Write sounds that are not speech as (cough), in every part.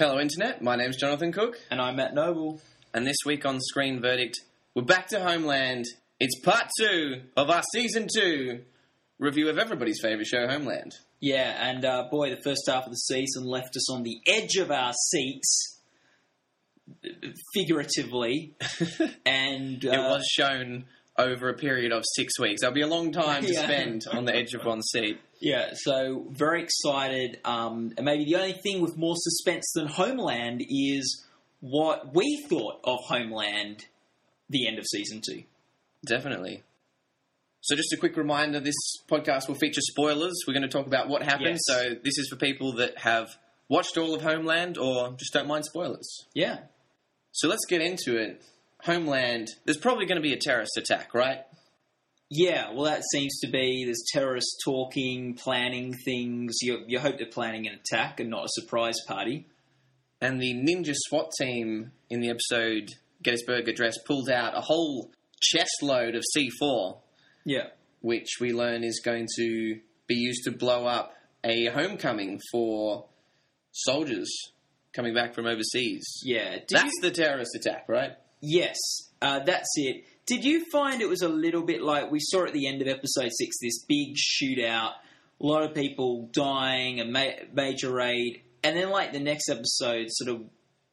Hello, Internet. My name's Jonathan Cook, And I'm Matt Noble. and this week on Screen Verdict, we're back to Homeland. It's part two of our season two review of everybody's favourite show, Homeland. Yeah, and uh, boy, the first half of the season left us on the edge of our seats, figuratively. (laughs) and uh, It was shown over a period of six weeks. That'll be a long time to Yeah. spend on the edge of one's seat. yeah, so very excited. Um, and maybe the only thing with more suspense than Homeland is what we thought of Homeland, the end of season two. Definitely. So, just a quick reminder this podcast will feature spoilers. We're going to talk about what happened. Yes. So, this is for people that have watched all of Homeland or just don't mind spoilers. Yeah, So, let's get into it. Homeland, there's probably going to be a terrorist attack, right? Yeah, well, that seems to be there's terrorists talking, planning things. You, you hope they're planning an attack and not a surprise party. And the ninja SWAT team in the episode Gettysburg Address pulled out a whole chest load of C4, Yeah, which we learn is going to be used to blow up a homecoming for soldiers coming back from overseas. yeah. That's you- the terrorist attack, right? Yes, uh, that's it. Did you find it was a little bit like we saw at the end of episode six? This big shootout, a lot of people dying, a ma- major raid, and then like the next episode sort of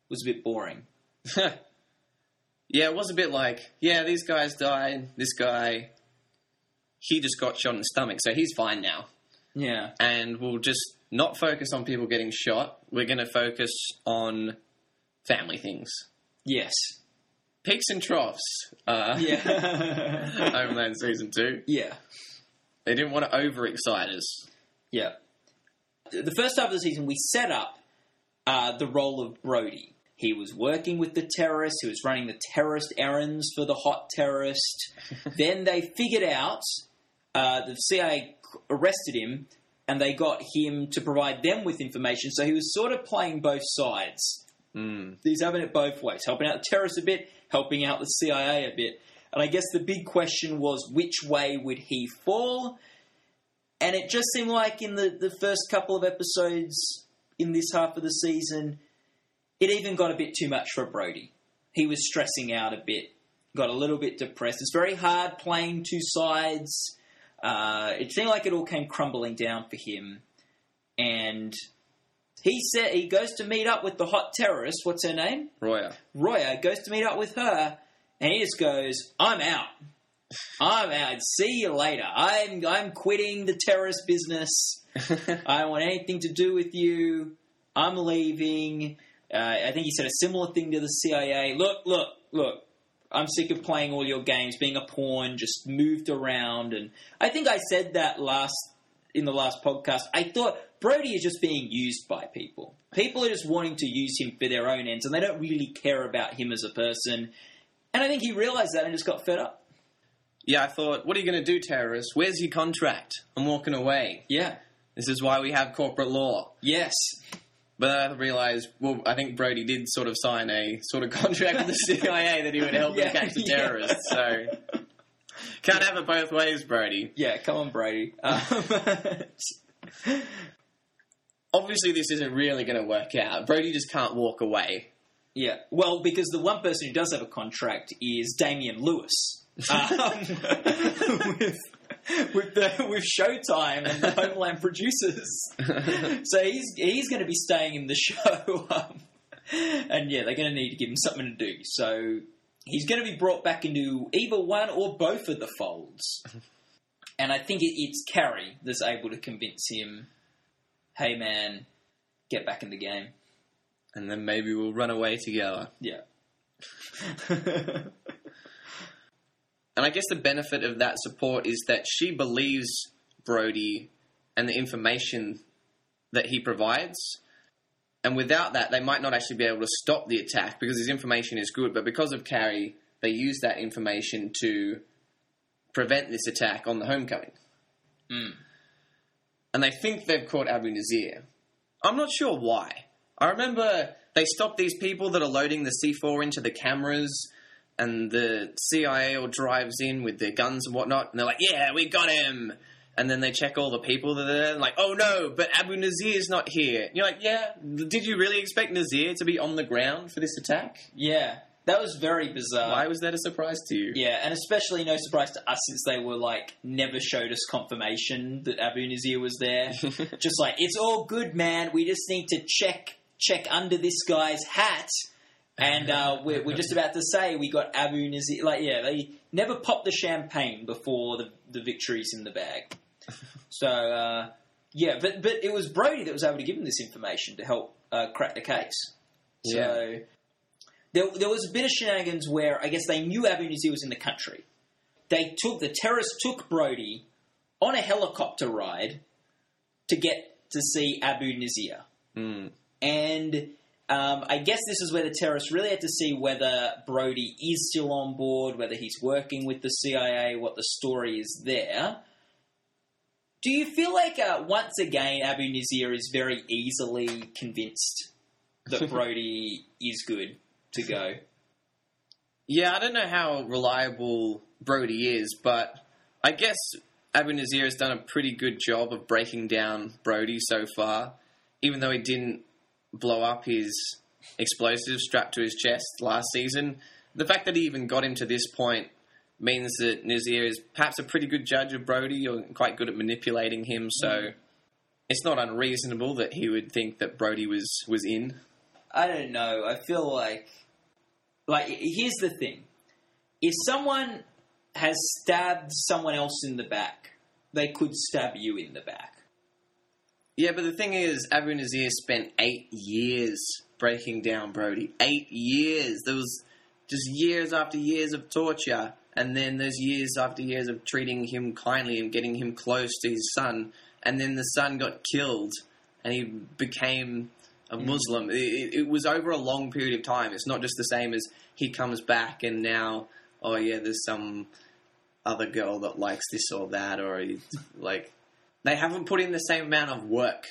was a bit boring. (laughs) yeah, it was a bit like, yeah, these guys died. This guy, he just got shot in the stomach, so he's fine now. Yeah, and we'll just not focus on people getting shot. We're going to focus on family things. yes, Peaks and troughs. Uh, yeah, (laughs) Homeland season two. yeah. They didn't want to overexcite us. Yeah. The first half of the season, we set up uh, the role of Brody. He was working with the terrorists. He was running the terrorist errands for the hot terrorist. (laughs) then they figured out uh, the CIA arrested him, and they got him to provide them with information. So he was sort of playing both sides. Mm. He's having it both ways, helping out the terrorists a bit, helping out the CIA a bit. And I guess the big question was which way would he fall? And it just seemed like in the, the first couple of episodes in this half of the season, it even got a bit too much for Brody. He was stressing out a bit, got a little bit depressed. It's very hard playing two sides. Uh, it seemed like it all came crumbling down for him. And he said he goes to meet up with the hot terrorist. What's her name? Roya. Roya goes to meet up with her, and he just goes, "I'm out. I'm out. See you later. I'm I'm quitting the terrorist business. (laughs) I don't want anything to do with you. I'm leaving." Uh, I think he said a similar thing to the CIA. Look, look, look. I'm sick of playing all your games, being a pawn, just moved around, and I think I said that last in the last podcast. I thought Brody is just being used by people. People are just wanting to use him for their own ends, and they don't really care about him as a person. And I think he realized that and just got fed up. yeah, I thought, what are you going to do, terrorist? Where's your contract? I'm walking away. Yeah. This is why we have corporate law. Yes. But I realised, well, I think Brody did sort of sign a sort of (laughs) contract with the (laughs) CIA that he would help Yeah, them catch the yeah. terrorists. So (laughs) can't have it both ways, Brody. Yeah. Come on, Brady. Um, (laughs) Obviously, this isn't really going to work out. Brody just can't walk away. yeah. Well, because the one person who does have a contract is Damian Lewis. (laughs) Um, with with the with Showtime and the Homeland producers. so he's he's going to be staying in the show, um, and yeah, they're going to need to give him something to do. So he's going to be brought back into either one or both of the folds. (laughs) And I think it, it's Carrie that's able to convince him, "Hey, man, get back in the game." and then maybe we'll run away together. Yeah, (laughs) And I guess the benefit of that support is that she believes Brody and the information that he provides. And without that, they might not actually be able to stop the attack because his information is good. But because of Carrie, they use that information to prevent this attack on the homecoming. Mm. And they think they've caught Abu Nazir. I'm not sure why. I remember they stopped these people that are loading the C4 into the cameras, and the CIA all drives in with their guns and whatnot, and they're like, "Yeah, we got him." And then they check all the people that are there, and like, oh no, but Abu Nazir's not here. And you're like, yeah, did you really expect Nazir to be on the ground for this attack? Yeah, that was very bizarre. Why was that a surprise to you? Yeah, and especially no surprise to us since they were like never showed us confirmation that Abu Nazir was there. (laughs) just like it's all good, man. We just need to check check under this guy's hat, and uh, we're, we're just about to say we got Abu Nazir. Like, yeah, they never popped the champagne before the the victories in the bag. So uh, yeah, but but it was Brody that was able to give him this information to help uh, crack the case. So. Yeah. There, there was a bit of shenanigans where I guess they knew Abu Nazir was in the country. They took the terrorists took Brody on a helicopter ride to get to see Abu Nazir, Mm. and um, I guess this is where the terrorists really had to see whether Brody is still on board, whether he's working with the CIA, what the story is there. Do you feel like uh, once again Abu Nazir is very easily convinced that (laughs) Brody is good to go? Yeah, I don't know how reliable Brody is, but I guess Abu Nazir has done a pretty good job of breaking down Brody so far, even though he didn't blow up his explosive strapped to his chest last season. The fact that he even got him to this point means that Nazir is perhaps a pretty good judge of Brody or quite good at manipulating him, so mm. it's not unreasonable that he would think that Brody was, was in. I don't know. I feel like, like here's the thing: if someone has stabbed someone else in the back, they could stab you in the back. Yeah, but the thing is, Abu Nazir spent eight years breaking down Brody. Eight years. There was just years after years of torture, and then there's years after years of treating him kindly and getting him close to his son. And then the son got killed, and he became a Muslim. It, it, it was over a long period of time. It's not just the same as he comes back and now, oh yeah, there's some other girl that likes this or that, or like they haven't put in the same amount of work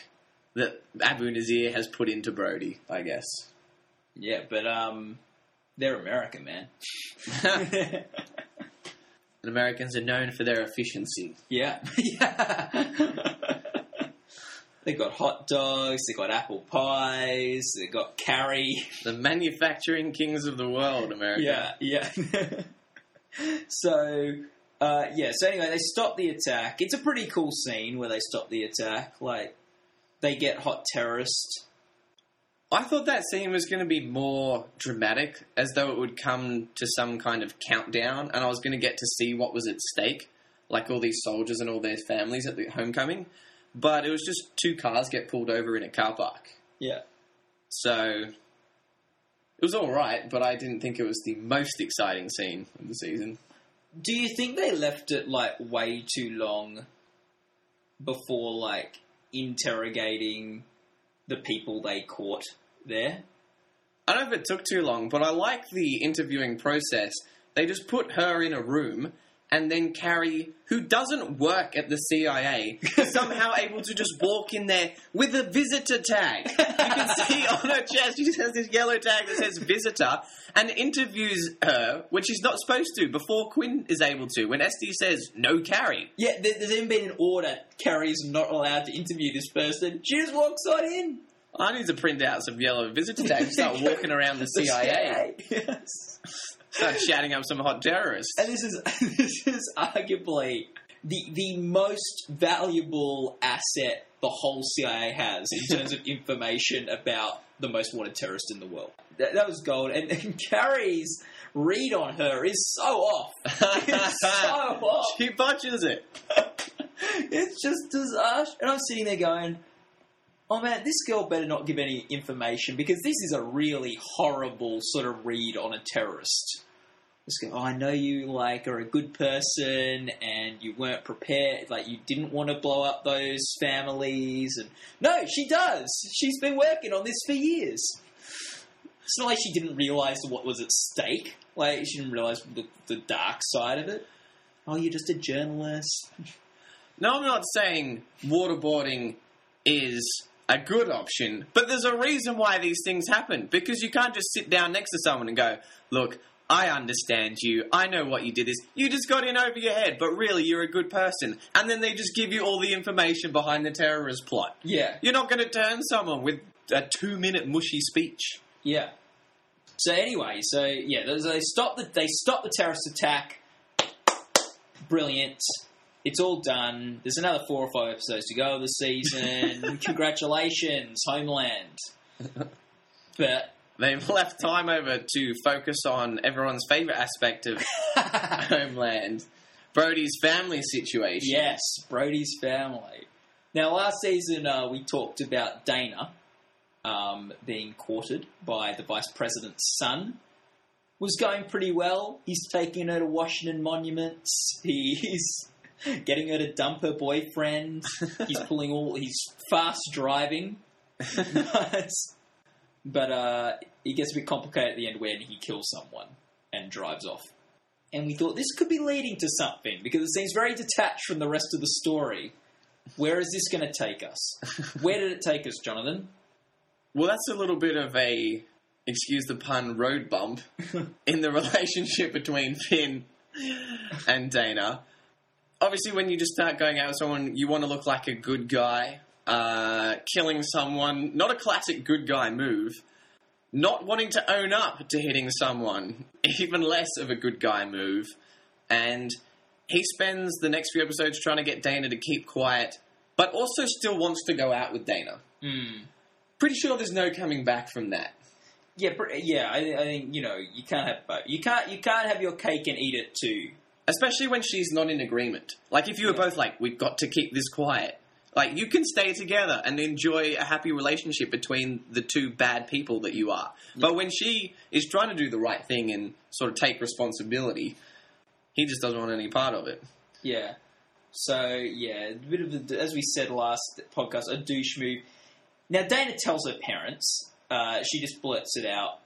that Abu Nazir has put into Brody, I guess. Yeah, but um, they're American, man. (laughs) (laughs) And Americans are known for their efficiency. yeah, (laughs) yeah. they got hot dogs. They got apple pies. They got curry. (laughs) The manufacturing kings of the world, America. Yeah, yeah. (laughs) so, uh, yeah. So anyway, they stop the attack. It's a pretty cool scene where they stop the attack. Like, they get hot terrorist. I thought that scene was going to be more dramatic, as though it would come to some kind of countdown, and I was going to get to see what was at stake, like all these soldiers and all their families at the homecoming. But it was just two cars get pulled over in a car park. Yeah. So it was all right, but I didn't think it was the most exciting scene of the season. Do you think they left it like way too long before like interrogating the people they caught there? I don't know if it took too long, but I like the interviewing process. They just put her in a room, and then Carrie, who doesn't work at the CIA, is (laughs) somehow able to just walk in there with a visitor tag. You can (laughs) see on her chest, she just has this yellow tag that says visitor, and interviews her, which she's not supposed to, before Quinn is able to. When Estes says, no Carrie. Yeah, there, there's even been an order. Carrie's not allowed to interview this person. She just walks on in. I need to print out some yellow visitor tags and start (laughs) walking around the The CIA. Yes. Start chatting up some hot terrorists. And this is (laughs) this is arguably the the most valuable asset the whole CIA has in terms of information about the most wanted terrorist in the world. That, that was gold. And, and Carrie's read on her is so off. It's so (laughs) off. she botches it. (laughs) it's just disaster. And I'm sitting there going, oh man, this girl better not give any information because this is a really horrible sort of read on a terrorist. Just go, oh, I know you like are a good person and you weren't prepared, like you didn't want to blow up those families. And no, she does. She's been working on this for years. It's not like she didn't realize what was at stake. Like she didn't realize the, the dark side of it. Oh, you're just a journalist. No, I'm not saying waterboarding is a good option, but there's a reason why these things happen. Because you can't just sit down next to someone and go, look, I understand you. I know what you did is you just got in over your head, but really you're a good person. And then they just give you all the information behind the terrorist plot. Yeah. You're not going to turn someone with a two minute mushy speech. Yeah. So anyway, so yeah, they- they stop the they stop the terrorist attack. Brilliant. It's all done. There's another four or five episodes to go of the season. (laughs) Congratulations, Homeland. (laughs) But They've (laughs) left time over to focus on everyone's favourite aspect of (laughs) Homeland Brody's family situation. yes, Brody's family. Now, last season uh, we talked about Dana um, being courted by the vice president's son. Was going pretty well. He's taking her to Washington monuments. He's (laughs) getting her to dump her boyfriend. He's pulling all. He's fast driving. But uh, it gets a bit complicated at the end when he kills someone and drives off. And we thought this could be leading to something because it seems very detached from the rest of the story. Where is this going to take us? (laughs) Where did it take us, Jonathan? Well, that's a little bit of a, excuse the pun, road bump (laughs) in the relationship between Finn and Dana. Obviously, when you just start going out with someone, you want to look like a good guy. Uh, killing someone, not a classic good guy move. Not wanting to own up to hitting someone, (laughs) even less of a good guy move. And he spends the next few episodes trying to get Dana to keep quiet, but also still wants to go out with Dana. Hmm. Pretty sure there's no coming back from that. Yeah, yeah. I, I think you know you can't have both. You can't you can't have your cake and eat it too. Especially when she's not in agreement. Like if you were Yeah. both like, we've got to keep this quiet. Like you can stay together and enjoy a happy relationship between the two bad people that you are. But when she is trying to do the right thing and sort of take responsibility, he just doesn't want any part of it. Yeah. So yeah, a bit of a, as we said last podcast, a douche move. Now Dana tells her parents. Uh, she just blurts it out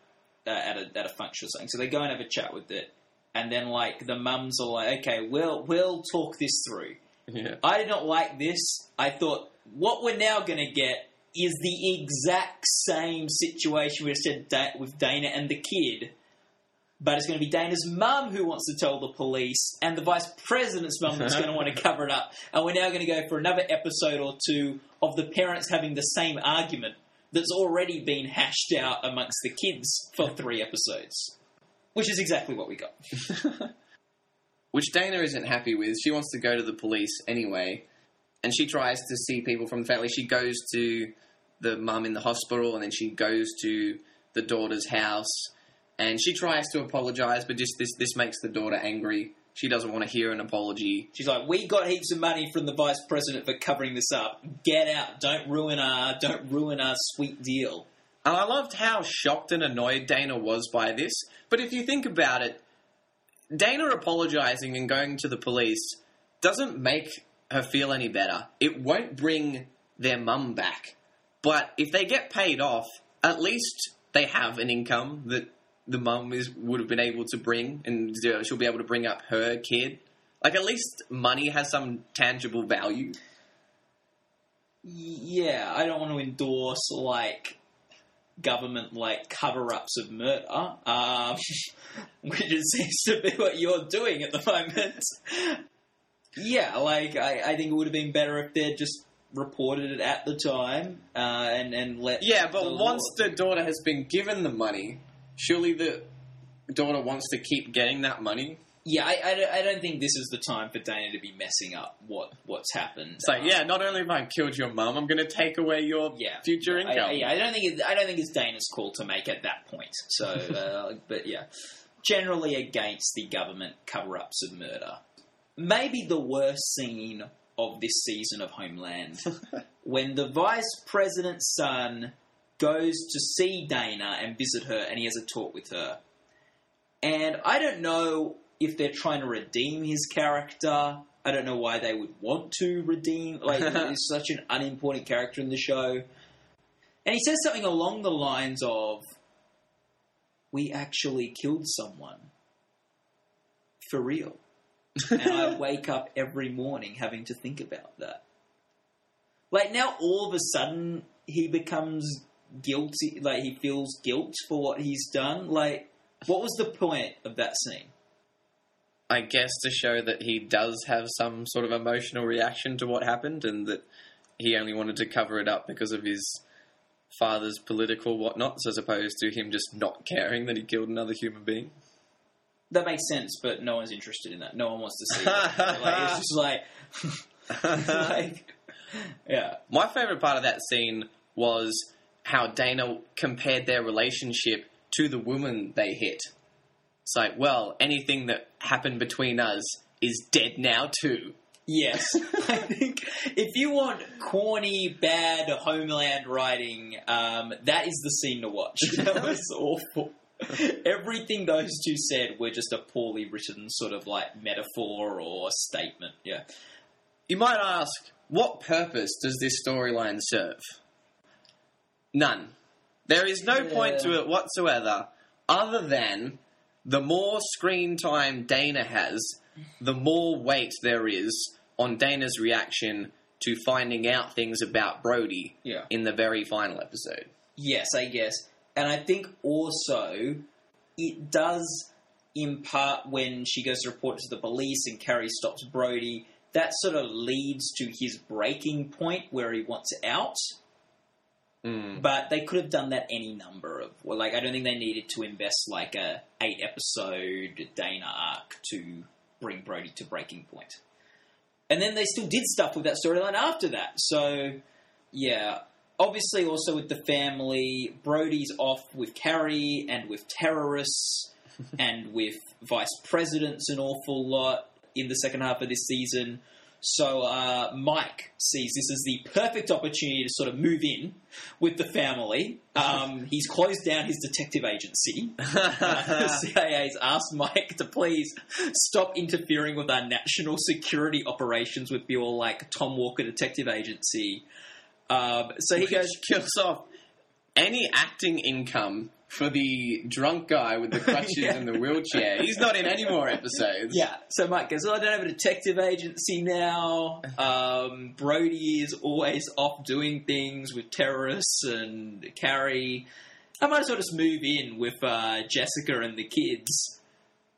uh, at a at a function or something. So they go and have a chat with it, and then like the mums are like, "Okay, we'll we'll talk this through." Yeah. I did not like this. I thought what we're now going to get is the exact same situation we said da- with Dana and the kid, but it's going to be Dana's mum who wants to tell the police, and the vice president's mum that's going to want to cover it up. And we're now going to go for another episode or two of the parents having the same argument that's already been hashed out amongst the kids for three episodes, which is exactly what we got. (laughs) Which Dana isn't happy with. She wants to go to the police anyway. And she tries to see people from the family. She goes to the mum in the hospital and then she goes to the daughter's house and she tries to apologize, but just this this makes the daughter angry. She doesn't want to hear an apology. She's like, "We got heaps of money from the vice president for covering this up. Get out! Don't ruin our don't ruin our sweet deal." And I loved how shocked and annoyed Dana was by this. But if you think about it, Dana apologizing and going to the police doesn't make her feel any better. It won't bring their mum back. But if they get paid off, at least they have an income that the mum is would have been able to bring, and she'll be able to bring up her kid. Like at least money has some tangible value. Yeah, I don't want to endorse like government like cover-ups of murder, um, (laughs) which it seems to be what you're doing at the moment. yeah, like I, I think it would have been better if they'd just reported it at the time uh, and and let Yeah, but the once the daughter has been given the money, surely the daughter wants to keep getting that money. Yeah, I, I, don't- I don't think this is the time for Dana to be messing up what what's happened. It's like, Um, yeah, not only have I killed your mum, I'm going to take away your yeah, future income. I, yeah, I don't think it, I don't think it's Dana's call to make at that point. So, (laughs) uh, but yeah, generally against the government cover-ups of murder. Maybe the worst scene of this season of Homeland (laughs) when the vice president's son goes to see Dana and visit her, and he has a talk with her. And I don't know if they're trying to redeem his character. I don't know why they would want to redeem. Like, (laughs) he's such an unimportant character in the show. And he says something along the lines of, "We actually killed someone for real." and I (laughs) wake up every morning having to think about that. Like now, all of a sudden, he becomes guilty. Like he feels guilt for what he's done. Like What was the point of that scene? I guess to show that he does have some sort of emotional reaction to what happened and that he only wanted to cover it up because of his father's political whatnots as opposed to him just not caring that he killed another human being. That makes sense, but no one's interested in that. No one wants to see it. like, it's (laughs) just like, (laughs) like, yeah. My favourite part of that scene was how Dana compared their relationship to the woman they hit. It's like, well, anything that happened between us is dead now too. Yes, (laughs) I think if you want corny, bad Homeland writing, um, that is the scene to watch. (laughs) That was awful. Everything those two said were just a poorly written sort of like metaphor or statement. Yeah. You might ask, what purpose does this storyline serve? None. There is no point to it whatsoever, other than the more screen time Dana has, the more weight there is on Dana's reaction to finding out things about Brody Yeah. in the very final episode. Yes, I guess. And I think also it does in part when she goes to report to the police and Carrie stops Brody, that sort of leads to his breaking point where he wants out. Mm. But they could have done that any number of well, like I don't think they needed to invest like a eight episode Dana arc to bring Brody to breaking point. And then they still did stuff with that storyline after that. So yeah. Obviously also with the family, Brody's off with Carrie and with terrorists (laughs) and with vice presidents an awful lot in the second half of this season. So uh, Mike sees this as the perfect opportunity to sort of move in with the family. Um, (laughs) he's closed down his detective agency. (laughs) (laughs) the CIA's asked Mike to please stop interfering with our national security operations with your like Tom Walker Detective Agency. Um, so he Which goes, kills off any acting income for the drunk guy with the (laughs) crutches Yeah. and the wheelchair. He's not in any more episodes. Yeah, so Mike goes, oh, I don't have a detective agency now. Um, Brody is always off doing things with terrorists and Carrie. I might as well just move in with uh, Jessica and the kids.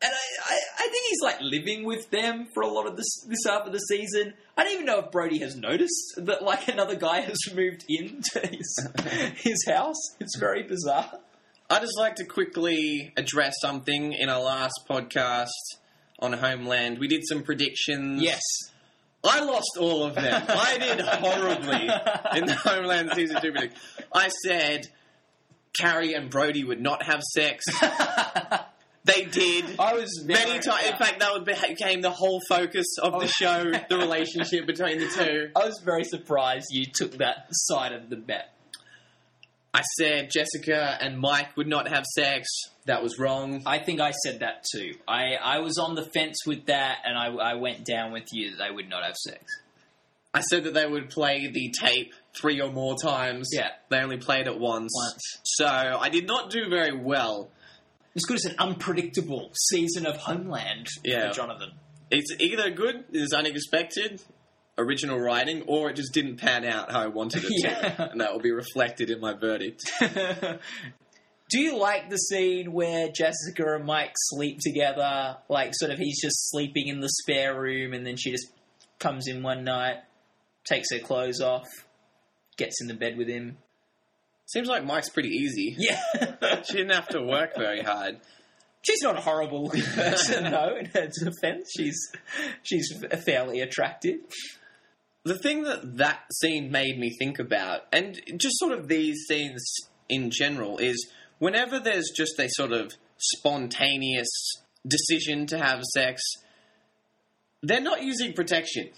And I, I, I think he's like living with them for a lot of this this half of the season. I don't even know if Brody has noticed that like another guy has (laughs) moved into his (laughs) his house. It's very bizarre. I just like to quickly address something in our last podcast on Homeland. We did some predictions. Yes. I lost all of them. I did horribly in the Homeland season two prediction. I said Carrie and Brody would not have sex. (laughs) They did. I was Many times, in fact, that became the whole focus of the Oh. show, the relationship between the two. (laughs) I was very surprised you took that side of the bet. I said Jessica and Mike would not have sex. That was wrong. I think I said that too. I, I was on the fence with that, and I, I went down with you that they would not have sex. I said that they would play the tape three or more times. Yeah. They only played it once. Once. So I did not do very well. As good as an unpredictable season of Homeland Yeah. for Jonathan. It's either good, it is unexpected, original writing, or it just didn't pan out how I wanted it (laughs) Yeah. to. And that will be reflected in my verdict. (laughs) Do you like the scene where Jessica and Mike sleep together? Like, sort of, he's just sleeping in the spare room, and then she just comes in one night, takes her clothes off, gets in the bed with him. Seems like Mike's pretty easy. Yeah. (laughs) She didn't have to work very hard. She's not a horrible person, though. In her defense, she's she's fairly attractive. The thing that that scene made me think about, and just sort of these scenes in general, is whenever there's just a sort of spontaneous decision to have sex, they're not using protection.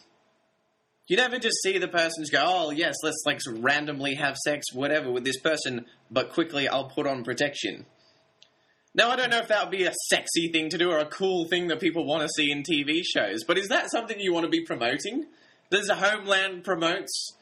You never just see the person go, oh, yes, let's like randomly have sex, whatever, with this person, but quickly I'll put on protection. Now, I don't know if that would be a sexy thing to do or a cool thing that people want to see in TV shows, but is that something you want to be promoting? Does a Homeland promotes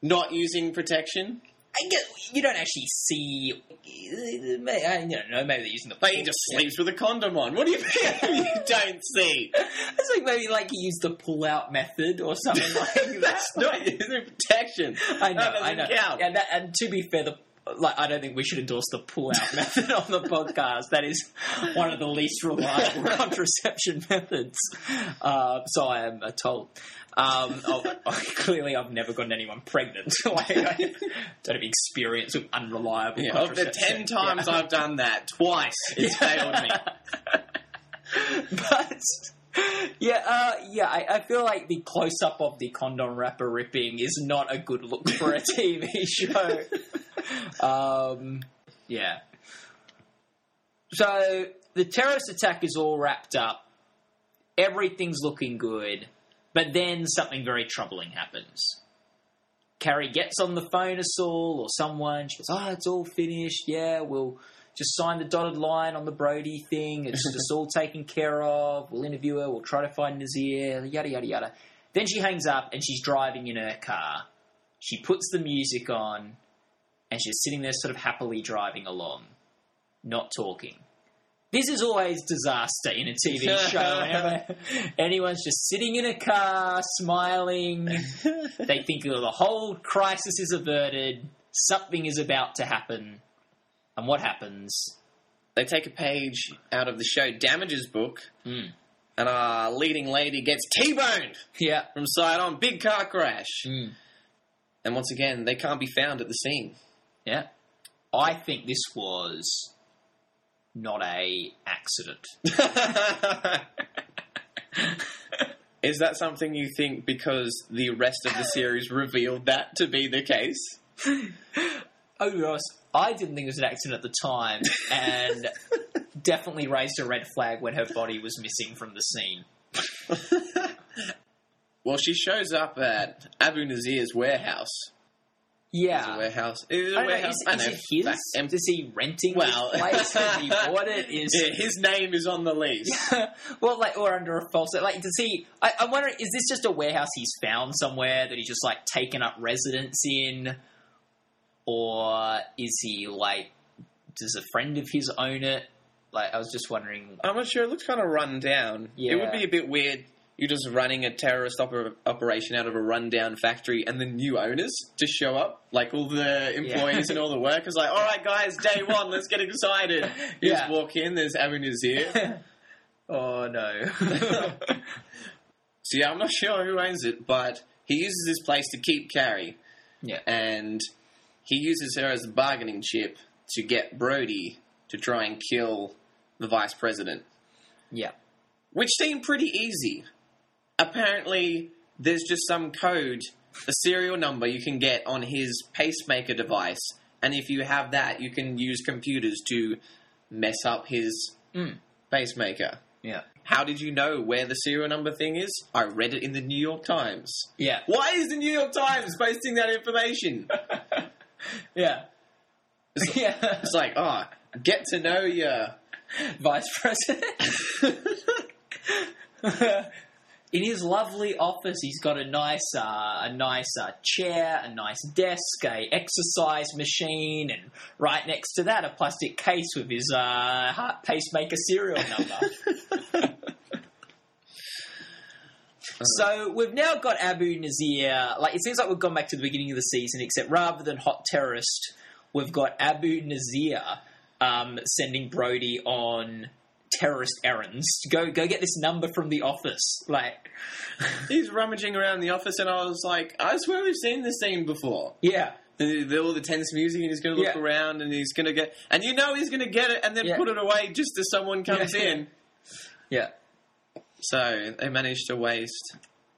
not using protection? I get you don't actually see. I don't know. Maybe they're using the. Like he just sleeps with a condom on. What do you mean (laughs) you don't see? It's like maybe like he used the pull-out method or something (laughs) like that. That's not using protection. I know, I know. count. Yeah, that, and to be fair, the like I don't think we should endorse the pull-out (laughs) method on the podcast. That is one of the least reliable (laughs) contraception methods. Uh, so I am uh, told. Um, oh, clearly, I've never gotten anyone pregnant. (laughs) like, I don't have experience with unreliable. Yeah, of the ten times Yeah. I've done that, twice it's failed me. but yeah, uh, yeah, I, I feel like the close up of the condom wrapper ripping is not a good look for a TV show. (laughs) um, yeah. So the terrorist attack is all wrapped up. Everything's looking good, but then something very troubling happens. Carrie gets on the phone to Saul or someone. She goes, "Oh, it's all finished. Yeah, we'll just sign the dotted line on the Brody thing. It's (laughs) just all taken care of. We'll interview her. We'll try to find Nazir. Yada yada yada." Then she hangs up and she's driving in her car. She puts the music on, and she's sitting there, sort of happily driving along, not talking. This is always disaster in a TV show. (laughs) Anyone's just sitting in a car, smiling, they think oh, the whole crisis is averted, something is about to happen, and what happens? They take a page out of the show Damages book, Mm. and our leading lady gets T-boned Yeah. from side on, big car crash. Mm. And once again, they can't be found at the scene. Yeah. I think this was not a accident. (laughs) (laughs) Is that something you think because the rest of the series revealed that to be the case? Oh, Ross, I didn't think it was an accident at the time, and (laughs) definitely raised a red flag when her body was missing from the scene. Well, she shows up at Abu Nazir's warehouse. Yeah. warehouse. It I don't know, is, I is it his? Back- Is he renting Well- place? He (laughs) bought it? Is Yeah, his name is on the lease. (laughs) well, like, or under a false. Like, does he? I, I'm wondering, is this just a warehouse he's found somewhere that he's just like taken up residence in, or is he like, does a friend of his own it? Like, I was just wondering. I'm not sure. It looks kind of run down. Yeah. It would be a bit weird. You're just running a terrorist oper- operation out of a rundown factory, and the new owners just show up, like all the employees and all the workers. Like, all right, guys, day one, let's get excited. You Yeah. just walk in. There's Abu here. (laughs) oh no. (laughs) so yeah, I'm not sure who owns it, but he uses this place to keep Carrie, yeah. and he uses her as a bargaining chip to get Brody to try and kill the vice president. Yeah. which seemed pretty easy. Apparently, there's just some code, a serial number you can get on his pacemaker device, and if you have that, you can use computers to mess up his Mm. pacemaker. Yeah. How did you know where the serial number thing is? I read it in the New York Times. Yeah. Why is the New York Times posting that information? (laughs) Yeah. It's, (laughs) Yeah. it's like, oh, get to know your Vice president. (laughs) In his lovely office, he's got a nice, uh, a nice uh, chair, a nice desk, a exercise machine, and right next to that, a plastic case with his uh, heart pacemaker serial number. (laughs) so we've now got Abu Nazir. Like it seems like we've gone back to the beginning of the season, except rather than hot terrorist, we've got Abu Nazir um, sending Brody on terrorist errands. Go go get this number from the office. Like, (laughs) He's rummaging around the office, and I was like, I swear we've seen this scene before. yeah, the, the, all the tense music, and he's going to look Yeah. around, and he's going to get, and you know he's going to get it, and then Yeah. put it away just as someone comes Yeah. in. (laughs) yeah, So they managed to waste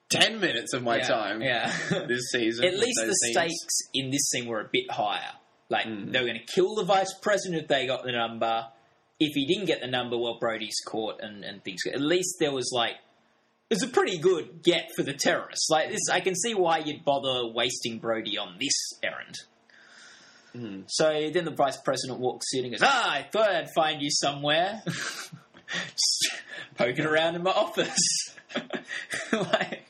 ten minutes of my yeah, time Yeah. (laughs) this season. At least the scenes. stakes in this scene were a bit higher. Like Mm. they were going to kill the vice president if they got the number. If he didn't get the number, well, Brody's caught and, and things. At least there was like it was a pretty good get for the terrorists. Like this, I can see why you'd bother wasting Brody on this errand. Mhm. So then the vice president walks in and goes, "Ah, I thought I'd find you somewhere." (laughs) Poking around in my office. (laughs) like,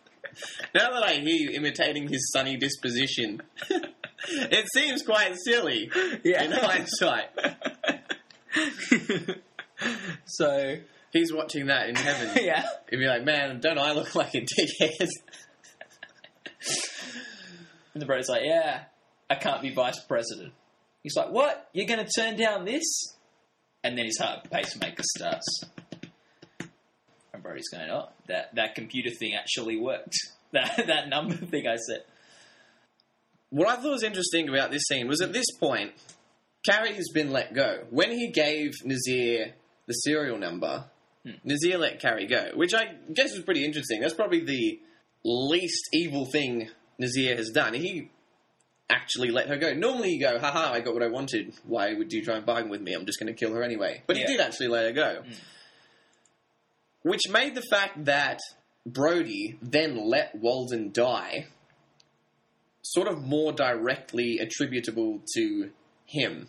Now that I hear you imitating his sunny disposition, (laughs) it seems quite silly yeah. in hindsight. (laughs) so He's watching that in heaven. (laughs) yeah. He'd be like, "Man, don't I look like a dickhead?" And the bro's like, yeah, I can't be vice president. He's like, "What? You're going to turn down this?" And then his heart pacemaker starts. And Brody's going, "Oh, that that computer thing actually worked. (laughs) That that number thing I said." What I thought was interesting about this scene was at this point, Carrie has been let go. When he gave Nazir the serial number, hmm. Nazir let Carrie go, which I guess was pretty interesting. That's probably the least evil thing Nazir has done. He actually let her go. Normally you go, haha, I got what I wanted. Why would you try and bargain with me? I'm just going to kill her anyway. But Yeah. he did actually let her go. Hmm. Which made the fact that Brody then let Walden die sort of more directly attributable to him.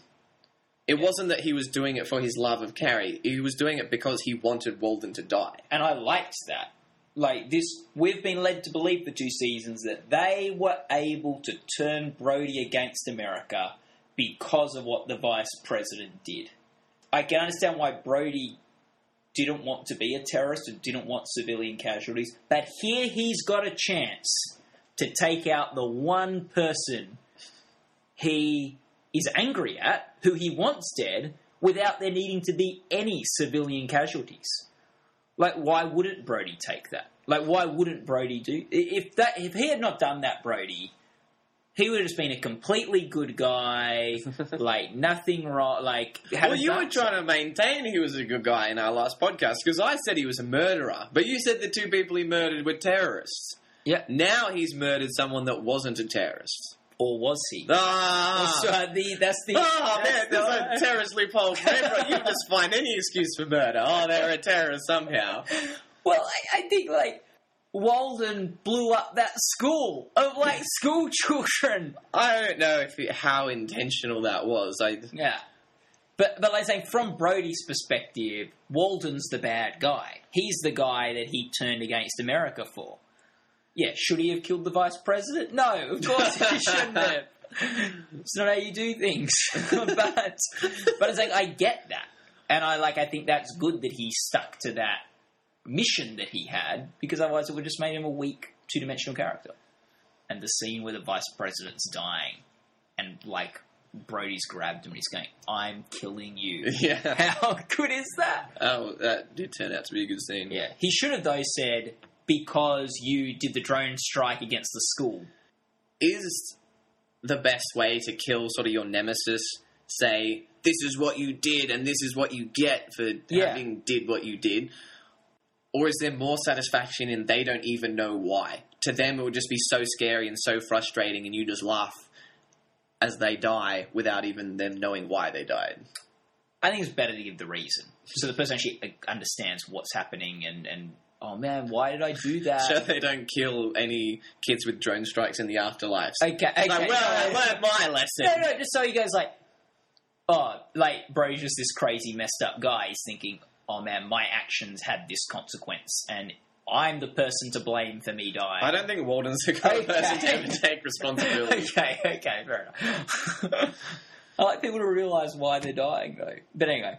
It wasn't that he was doing it for his love of Carrie. He was doing it because he wanted Walden to die. and I liked that. Like this, we've been led to believe for two seasons that they were able to turn Brody against America because of what the vice president did. I can understand why Brody didn't want to be a terrorist and didn't want civilian casualties, but here he's got a chance to take out the one person he is angry at, who he wants dead, without there needing to be any civilian casualties. Like, why wouldn't Brody take that? Like, why wouldn't Brody do if that? If he had not done that, Brody, he would have just been a completely good guy, (laughs) like nothing wrong. Like, Well, you were trying to maintain he was a good guy in our last podcast because I said he was a murderer, but you said the two people he murdered were terrorists. Yeah. Now he's murdered someone that wasn't a terrorist. Or was he? Ah! So the that's the Oh man, that's there's the- a terrorist loophole. You just find any excuse for murder. Oh, they're a terrorist somehow. Well, I, I think like Walden blew up that school of like school children. I don't know if it, how intentional that was. I Yeah. But but like saying from Brody's perspective, Walden's the bad guy. He's the guy that he turned against America for. Yeah, should he have killed the vice president? No, of course he (laughs) shouldn't have. It's not how you do things. (laughs) but but it's like I get that. And I like I think that's good that he stuck to that mission that he had, because otherwise it would just made him a weak two dimensional character. And the scene where the vice president's dying and like Brody's grabbed him and he's going, I'm killing you. (laughs) yeah. How good is that? Oh, that did turn out to be a good scene. Yeah. He should have, though, said, because you did the drone strike against the school. Is the best way to kill sort of your nemesis say this is what you did and this is what you get for Yeah. having did what you did? Or is there more satisfaction in they don't even know why? To them, it would just be so scary and so frustrating, and you just laugh as they die without even them knowing why they died. I think it's better to give the reason. So the person actually understands what's happening and, and oh man, why did I do (laughs) that? so they don't kill any kids with drone strikes in the afterlife. Okay, okay. like, well, I learned my lesson. no, no, just so you guys like, oh, like Brody's just this crazy messed up guy. He's thinking, oh man, my actions had this consequence, and I'm the person to blame for me dying. I don't think Walden's the kind of Okay. person to ever take responsibility. (laughs) okay, okay, fair enough. (laughs) I like people to realise why they're dying, though. But anyway,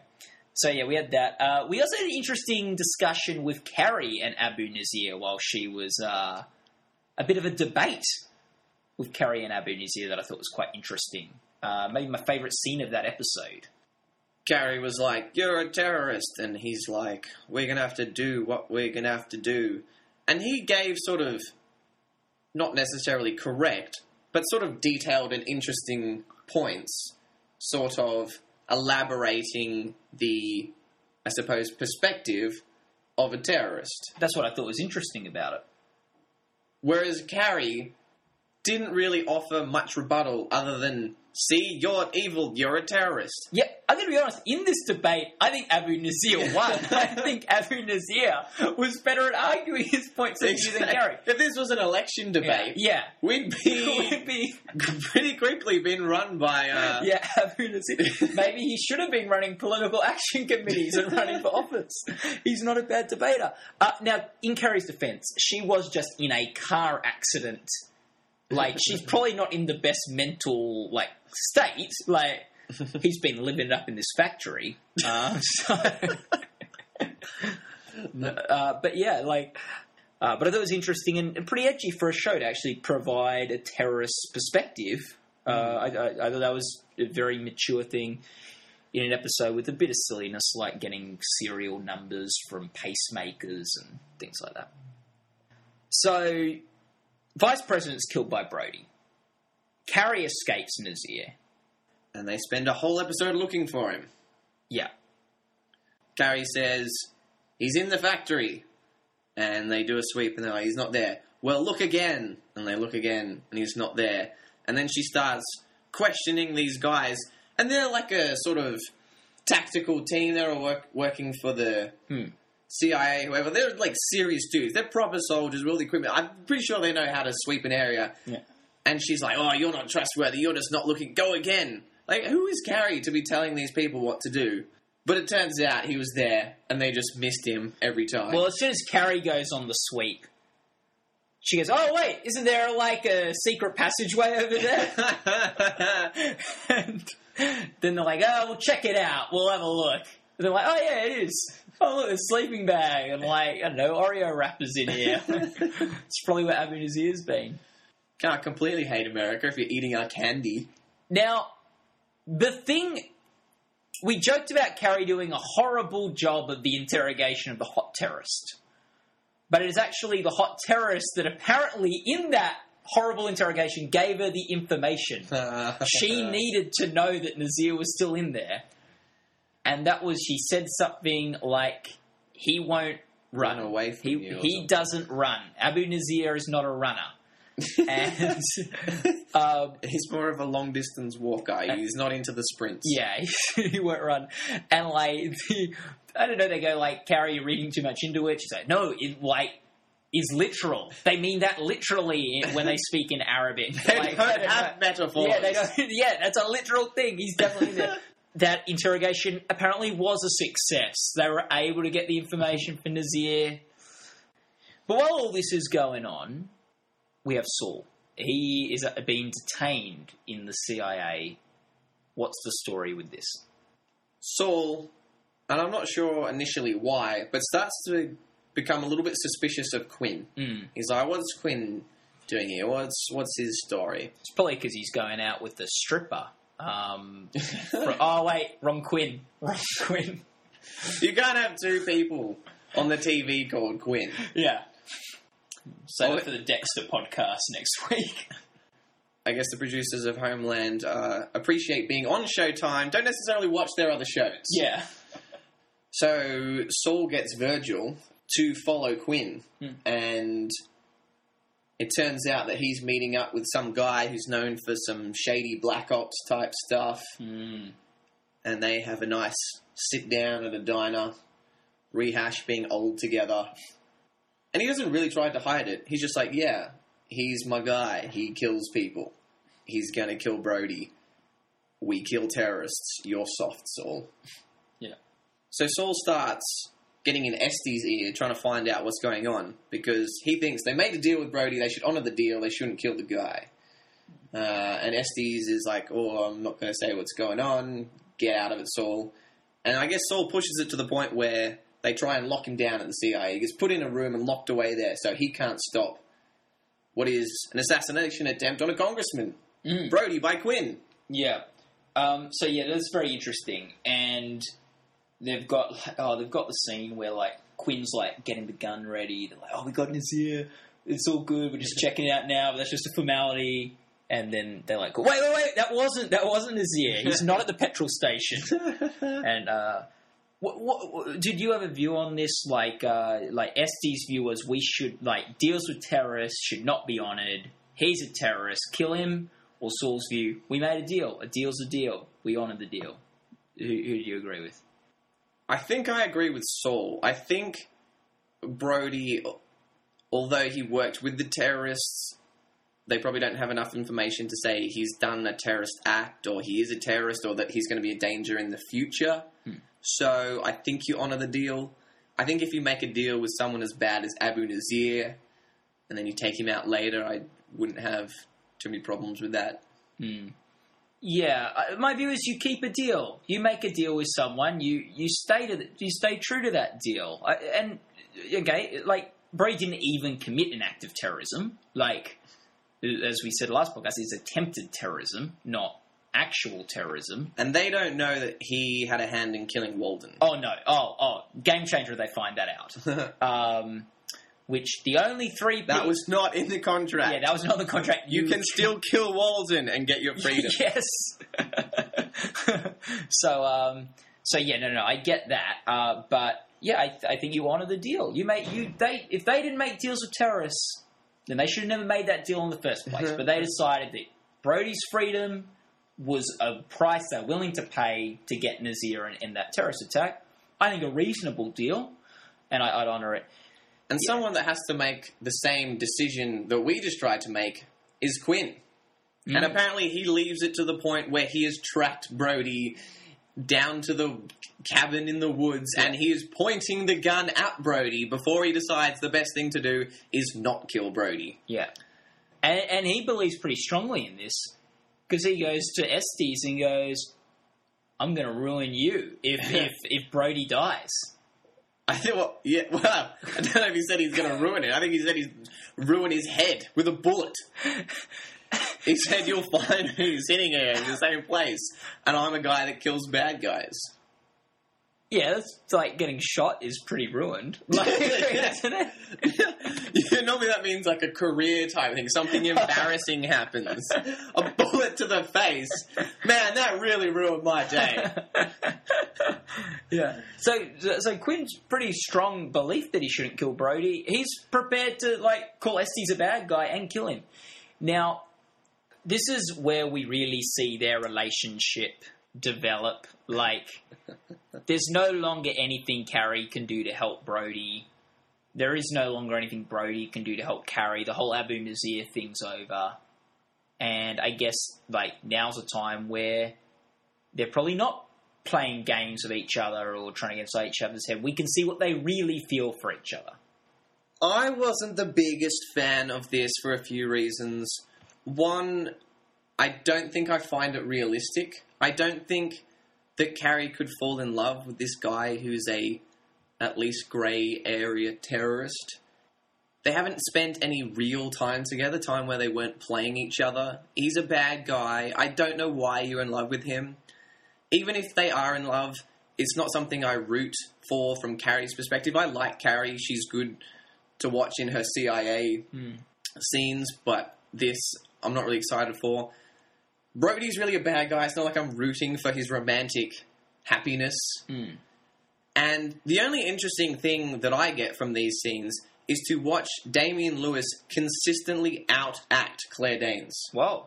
so yeah, we had that. Uh, we also had an interesting discussion with Carrie and Abu Nazir while she was uh, a bit of a debate with Carrie and Abu Nazir that I thought was quite interesting. Uh, maybe my favourite scene of that episode. Carrie was like, You're a terrorist. And he's like, We're to have to do what we're to have to do. And he gave sort of, not necessarily correct, but sort of detailed and interesting points, sort of elaborating the, I suppose, perspective of a terrorist. That's what I thought was interesting about it. Whereas Carrie didn't really offer much rebuttal other than, See, you're evil, you're a terrorist. Yeah, I'm going to be honest. In this debate, I think Abu Nazir (laughs) won. I think Abu Nazir was better at arguing his points than Carrie. If this was an election debate, Yeah. we'd It would be (laughs) be, (laughs) pretty quickly been run by. Uh, yeah, Abu Nazir. Maybe he should have been running political action committees and running for office. He's not a bad debater. Uh, now, in Carrie's defense, she was just in a car accident. Like, she's probably not in the best mental, like, state. Like, (laughs) he's been living it up in this factory. Uh, (laughs) so, uh, but yeah, like, uh, but I thought it was interesting and, and pretty edgy for a show to actually provide a terrorist perspective Uh, I, I, I thought that was a very mature thing in an episode with a bit of silliness, like getting serial numbers from pacemakers and things like that. So, Vice President's killed by Brody. Carrie escapes Nazir. And they spend a whole episode looking for him. Yeah. Carrie says, He's in the factory. And they do a sweep and they're like, He's not there. Well, look again. And they look again and he's not there. And then she starts questioning these guys. And they're like a sort of tactical team. They're all work, working for the Hmm. CIA, whoever. They're like serious dudes. They're proper soldiers the equipment. I'm pretty sure they know how to sweep an area. Yeah. And she's like, "Oh, you're not trustworthy. You're just not looking. Go again." Like, who is Carrie to be telling these people what to do? But it turns out he was there, and they just missed him every time. Well, as soon as Carrie goes on the sweep, she goes, "Oh wait, isn't there like a secret passageway over there?" (laughs) (laughs) and then they're like, "Oh, we'll check it out. We'll have a look." And they're like, "Oh yeah, it is. Oh look, a sleeping bag and like I don't know Oreo wrappers in here. (laughs) it's probably where Abu Nazir's been." Can't completely hate America if you're eating our candy. Now, the thing we joked about Carrie doing a horrible job of the interrogation of the hot terrorist. But it is actually the hot terrorist that apparently in that horrible interrogation gave her the information. (laughs) she needed to know that Nazir was still in there. And that was she said something like he won't run, Run away from he, you He something. doesn't run. Abu Nazir is not a runner. and (laughs) um, He's more of a long distance walker. He's not into the sprints. yeah, (laughs) he won't run. And like, the, I don't know, they go like, Carrie, you're reading too much into it. She's like, no, it like is literal. They mean that literally when they speak in Arabic. (laughs) They Like, don't have metaphors. Yeah. Yeah, that's a literal thing. He's definitely there. That interrogation apparently was a success. They were able to get the information for Nazir. But while all this is going on, we have Saul. He is uh, being detained in the CIA. What's the story with this? Saul, and I'm not sure initially why, but starts to become a little bit suspicious of Quinn. Mm. He's like, "What's Quinn doing here? What's what's his story?" It's probably because he's going out with the stripper. Um, (laughs) oh wait, wrong Quinn. Wrong (laughs) Quinn. you can't have two people on the TV called Quinn. Yeah. Save Oh, it for the Dexter podcast next (laughs) week. I guess the producers of Homeland uh, appreciate being on Showtime, don't necessarily watch their other shows. yeah. So Saul gets Virgil to follow Quinn, Hmm. and it turns out that he's meeting up with some guy who's known for some shady black ops type stuff, Mm. and they have a nice sit down at a diner, rehash being old together. And he doesn't really try to hide it. He's just like, yeah, he's my guy. He kills people. He's gonna kill Brody. We kill terrorists. You're soft, Saul. Yeah. So Saul starts getting in Estes' ear, trying to find out what's going on because he thinks they made a deal with Brody. They should honor the deal. They shouldn't kill the guy. Uh, and Estes is like, "Oh, I'm not going to say what's going on. Get out of it, Saul." And I guess Saul pushes it to the point where they try and lock him down at the CIA. He gets put in a room and locked away there, so he can't stop what is an assassination attempt on a congressman, Mm. Brody by Quinn. Yeah. Um, so yeah, that's very interesting, and they've got oh they've got the scene where like Quinn's like getting the gun ready. They're like, oh, we got Nazir. It's all good. We're just checking it out now. But that's just a formality. And then they're like, wait, wait, wait. That wasn't that wasn't Nazir. He's not at the petrol station. (laughs) and uh, what, what, what- did you have a view on this? Like, uh, like Estes' view was we should like deals with terrorists should not be honoured. He's a terrorist. Kill him. Or Saul's view, we made a deal. A deal's a deal. We honour the deal. Who, who do you agree with? I think I agree with Saul. I think Brody, although he worked with the terrorists, they probably don't have enough information to say he's done a terrorist act or he is a terrorist or that he's going to be a danger in the future. So I think you honor the deal. I think if you make a deal with someone as bad as Abu Nazir and then you take him out later, I wouldn't have too many problems with that. Hmm. Yeah, uh, my view is you keep a deal. You make a deal with someone. You you stay to the, you stay true to that deal. I, and okay, like Bray didn't even commit an act of terrorism. Like as we said last podcast, is attempted terrorism, not actual terrorism. And they don't know that he had a hand in killing Walden. Oh no! Oh oh! Game changer. They find that out. (laughs) um, which the only three that pe- was not in the contract. yeah that was not the contract. you can (laughs) still kill Walden and get your (laughs) freedom. yes. (laughs) so um, so yeah, no, no, I get that, uh, but yeah, I, I think you honour the deal. You make you they if they didn't make deals with terrorists, then they should have never made that deal in the first place. but they decided that Brody's freedom was a price they're willing to pay to get Nazir in, in that terrorist attack. I think a reasonable deal, and I, I'd honour it. And someone that has to make the same decision that we just tried to make is Quinn. And Mm. apparently he leaves it to the point where he has tracked Brody down to the cabin in the woods and he is pointing the gun at Brody before he decides the best thing to do is not kill Brody. Yeah, and, and he believes pretty strongly in this because he goes to Estes and goes, "I'm going to ruin you if (laughs) if if Brody dies." I think, well, yeah, (laughs) well, I don't know if he said he's going to ruin it. I think he said he's ruin his head with a bullet. He said you'll find me sitting here in the same place, and I'm a guy that kills bad guys. Yeah, that's like getting shot is pretty ruined, (laughs) like, (laughs) isn't it? Yeah, normally that means like a career type thing. Something embarrassing happens. A bullet to the face. Man, that really ruined my day. yeah. So, so Quinn's pretty strong belief that he shouldn't kill Brody. He's prepared to like call Estes a bad guy and kill him. Now, this is where we really see their relationship develop. Like, there's no longer anything Carrie can do to help Brody. There is no longer anything Brody can do to help Carrie. The whole Abu Nazir thing's over. And I guess, like, now's a time where they're probably not playing games with each other or trying to get inside each other's head. We can see what they really feel for each other. I wasn't the biggest fan of this for a few reasons. One, I don't think I find it realistic. I don't think that Carrie could fall in love with this guy who's a at least grey area terrorist. They haven't spent any real time together, time where they weren't playing each other. He's a bad guy. I don't know why you're in love with him. Even if they are in love, it's not something I root for from Carrie's perspective. I like Carrie. She's good to watch in her CIA scenes, but this I'm not really excited for. Brody's really a bad guy. It's not like I'm rooting for his romantic happiness. Mm. And the only interesting thing that I get from these scenes is to watch Damian Lewis consistently outact Claire Danes. Whoa.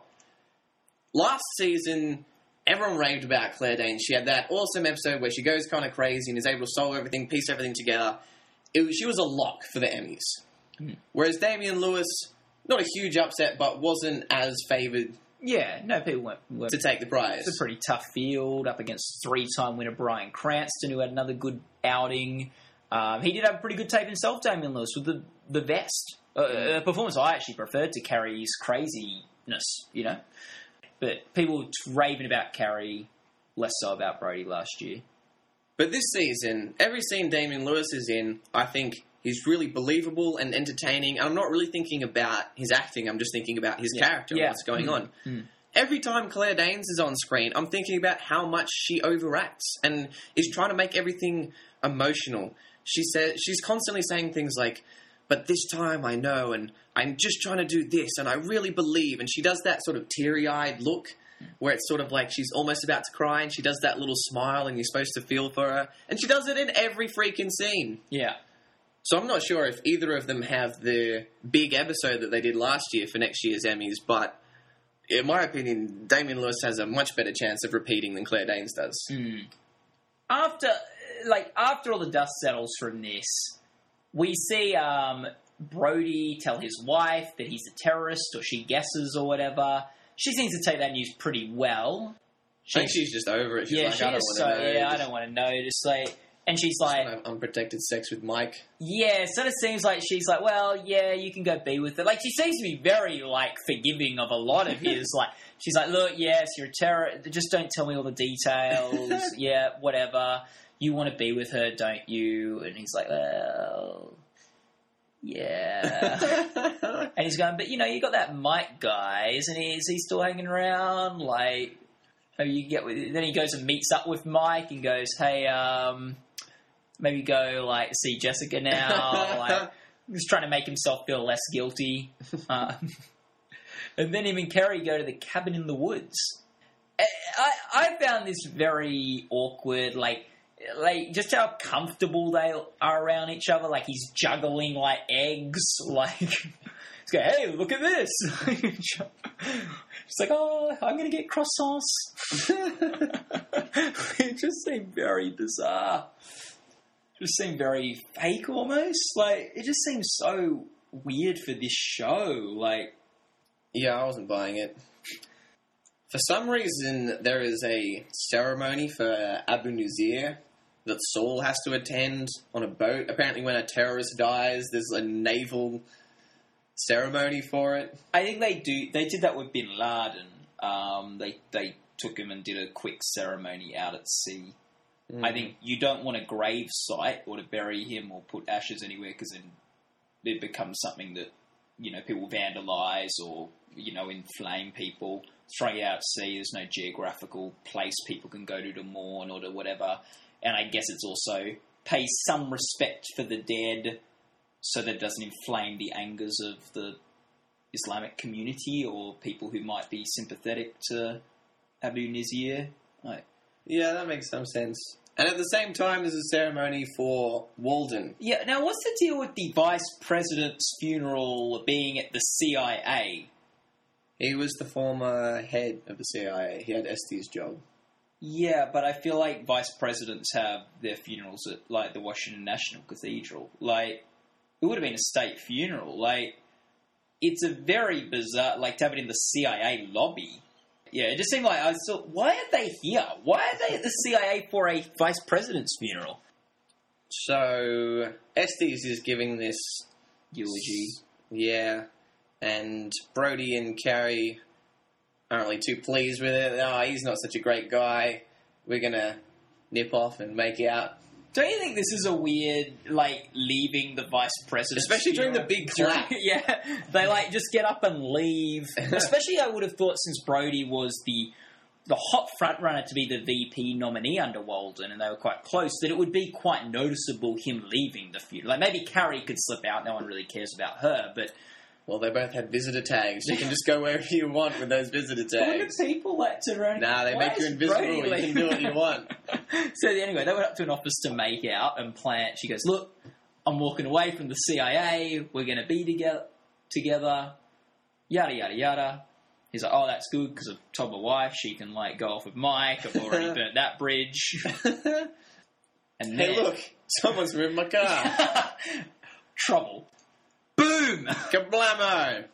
Last season, everyone raved about Claire Danes. She had that awesome episode where she goes kind of crazy and is able to solve everything, piece everything together. It was, she was a lock for the Emmys. Hmm. Whereas Damian Lewis, not a huge upset, but wasn't as favoured Yeah, no, people weren't. weren't to take the prize. it's a pretty tough field up against three-time winner Bryan Cranston, who had another good outing. Um, he did have a pretty good tape himself, Damian Lewis, with the the vest. Uh, a performance I actually preferred to Carrie's craziness, you know. But people were raving about Carrie, less so about Brody last year. But this season, every scene Damian Lewis is in, I think he's really believable and entertaining. And I'm not really thinking about his acting, I'm just thinking about his Yeah. character Yeah. and what's going Mm. on. Mm. Every time Claire Danes is on screen, I'm thinking about how much she overacts and is trying to make everything emotional. She says she's constantly saying things like, "But this time I know, and I'm just trying to do this, and I really believe." And she does that sort of teary-eyed look, where it's sort of like she's almost about to cry, and she does that little smile, and you're supposed to feel for her, and she does it in every freaking scene. Yeah. So I'm not sure if either of them have the big episode that they did last year for next year's Emmys, but in my opinion, Damian Lewis has a much better chance of repeating than Claire Danes does. Mm. After, like, after all the dust settles from this, we see um, Brody tell his wife that he's a terrorist, or she guesses, or whatever. She seems to take that news pretty well. I think she's just over it. She's yeah, like, she I don't is want so. to know. Yeah, I don't want to know. Just like, and she's like, wanna have unprotected sex with Mike. yeah. It sort of seems like she's like, well, yeah, you can go be with it. Like, she seems to be very like forgiving of a lot of his. (laughs) like, she's like, look, yes, you're a terror. Just don't tell me all the details. (laughs) yeah, whatever. You want to be with her, don't you? And he's like, well, yeah. (laughs) and he's going, but you know, you got that Mike guy, isn't he? Is he still hanging around? Like, maybe you get with. Then he goes and meets up with Mike and goes, hey, um, maybe go like see Jessica now. like, (laughs) he's trying to make himself feel less guilty. Uh, (laughs) and then him and Carrie go to the cabin in the woods. I, I, I found this very awkward. Like, like just how comfortable they are around each other. Like he's juggling like eggs. (laughs) Like he's going, "Hey, look at this." She's like, "Oh, I'm gonna get croissants." it just seemed very bizarre. It just seemed very fake, almost. Like it just seems so weird for this show. Like, Yeah, I wasn't buying it. For some reason, there is a ceremony for Abu Nazir that Saul has to attend on a boat. Apparently, when a terrorist dies, there's a naval ceremony for it. I think they do. They did that with Bin Laden. Um, they they took him and did a quick ceremony out at sea. I mm. think you don't want a grave site or to bury him or put ashes anywhere because then it becomes something that you know people vandalize or you know inflame people. Straight out at sea, there's no geographical place people can go to to mourn or to whatever. And I guess it's also pay some respect for the dead so that it doesn't inflame the angers of the Islamic community or people who might be sympathetic to Abu Nazir. Like, Yeah, that makes some sense. And at the same time, there's a ceremony for Walden. yeah, now what's the deal with the vice president's funeral being at the CIA? He was the former head of the CIA. He had Estes' job. Yeah, but I feel like vice presidents have their funerals at like the Washington National Cathedral. Like it would have been a state funeral. Like it's a very bizarre like to have it in the CIA lobby. Yeah, it just seemed like I thought, why are they here? Why are they at the CIA for a vice president's funeral? So Estes is giving this Eulogy. Yeah, and Brody and Carrie aren't really too pleased with it. Oh, he's not such a great guy. We're gonna nip off and make out. Don't you think this is a weird, like, leaving the vice president? Especially during the big clap. (laughs) yeah, they like just get up and leave. (laughs) Especially, I would have thought since Brody was the the hot front runner to be the VP nominee under Walden, and they were quite close, that it would be quite noticeable him leaving the feud. Like maybe Carrie could slip out. No one really cares about her, but Well, they both had visitor tags. You can just go wherever you want with those visitor tags. people like to run? Nah, they Why make you invisible. You can do what you want. (laughs) so anyway, they went up to an office to make out and plant. She goes, "Look, I'm walking away from the CIA. We're going to be together, together." Yada yada yada. He's like, "Oh, that's good because I've told my wife she can like go off with Mike. I've already (laughs) burnt that bridge." (laughs) And then hey, look, someone's moved my car. trouble. Boom. Kablamo!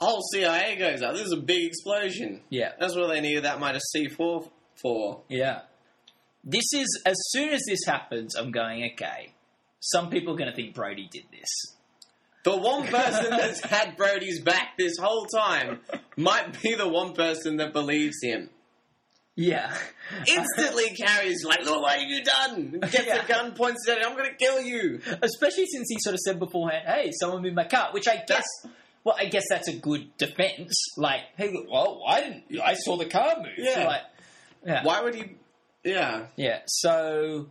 Whole CIA goes up. This is a big explosion. Yeah, That's what they needed that minus C4 for. yeah. This is as soon as this happens, I'm going okay. Some people are going to think Brody did this. The one person that's had Brody's back this whole time might be the one person that believes him. Yeah. Instantly Carrie's like, look what have you done? Gets Yeah. a gun, points at him, I'm gonna kill you. Especially since he sort of said beforehand, "Hey, someone in my car," which I guess, well, I guess that's a good defense. Like, hey, look, well, why didn't I saw the car move? Yeah. Like, yeah, Why would he Yeah. yeah. So,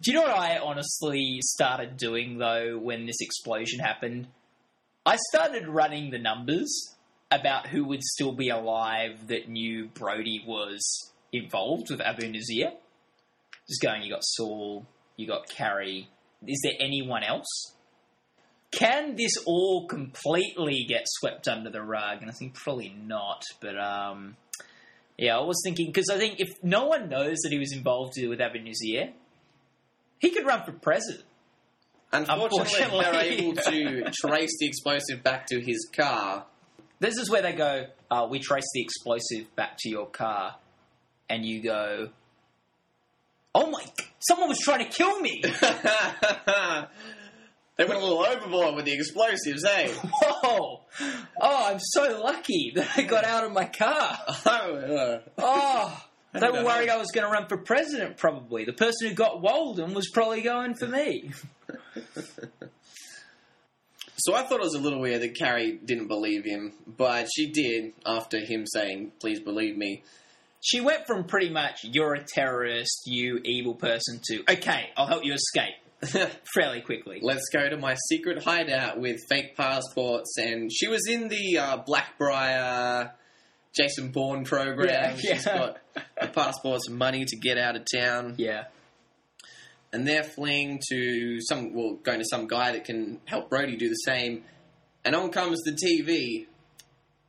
do you know what I honestly started doing though when this explosion happened? I started running the numbers about who would still be alive that knew Brody was involved with Abu Nazir. Just going, you got Saul, you got Carrie. Is there anyone else? Can this all completely get swept under the rug? And I think probably not. But um, yeah, I was thinking because I think if no one knows that he was involved with Abu Nazir, he could run for president. Unfortunately, they're able to (laughs) trace the explosive back to his car. This is where they go, uh, we trace the explosive back to your car, and you go, oh my, someone was trying to kill me. (laughs) they went a little overboard with the explosives, eh? (laughs) Whoa! Oh, I'm so lucky (laughs) that I got out of my car. Oh, Oh, they were worried I was going to run for president, probably. The person who got Walden was probably going for me. So I thought it was a little weird that Carrie didn't believe him, but she did after him saying, "Please believe me." She went from pretty much "you're a terrorist, you evil person" to "okay, I'll help you escape" (laughs) fairly quickly. Let's go to my secret hideout with fake passports, and she was in the uh, Blackbriar Jason Bourne program. Yeah, She's yeah. got the passports and money to get out of town. Yeah, and they're fleeing to some, well, going to some guy that can help Brody do the same. And on comes the TV,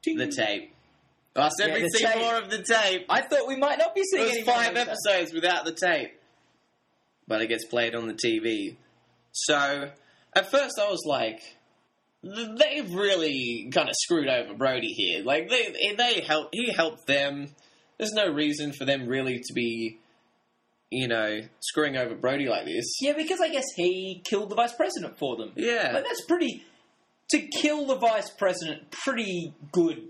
the tape. I said Yeah, we'd the see tape. more of the tape. I thought we might not be seeing any more five episodes without the tape, but it gets played on the TV. So at first I was like, they've really kind of screwed over Brody here. Like they they help he helped them. There's no reason for them really to be, you know, screwing over Brody like this. Yeah, because I guess he killed the vice president for them. Yeah. But that's pretty. To kill the vice president, pretty good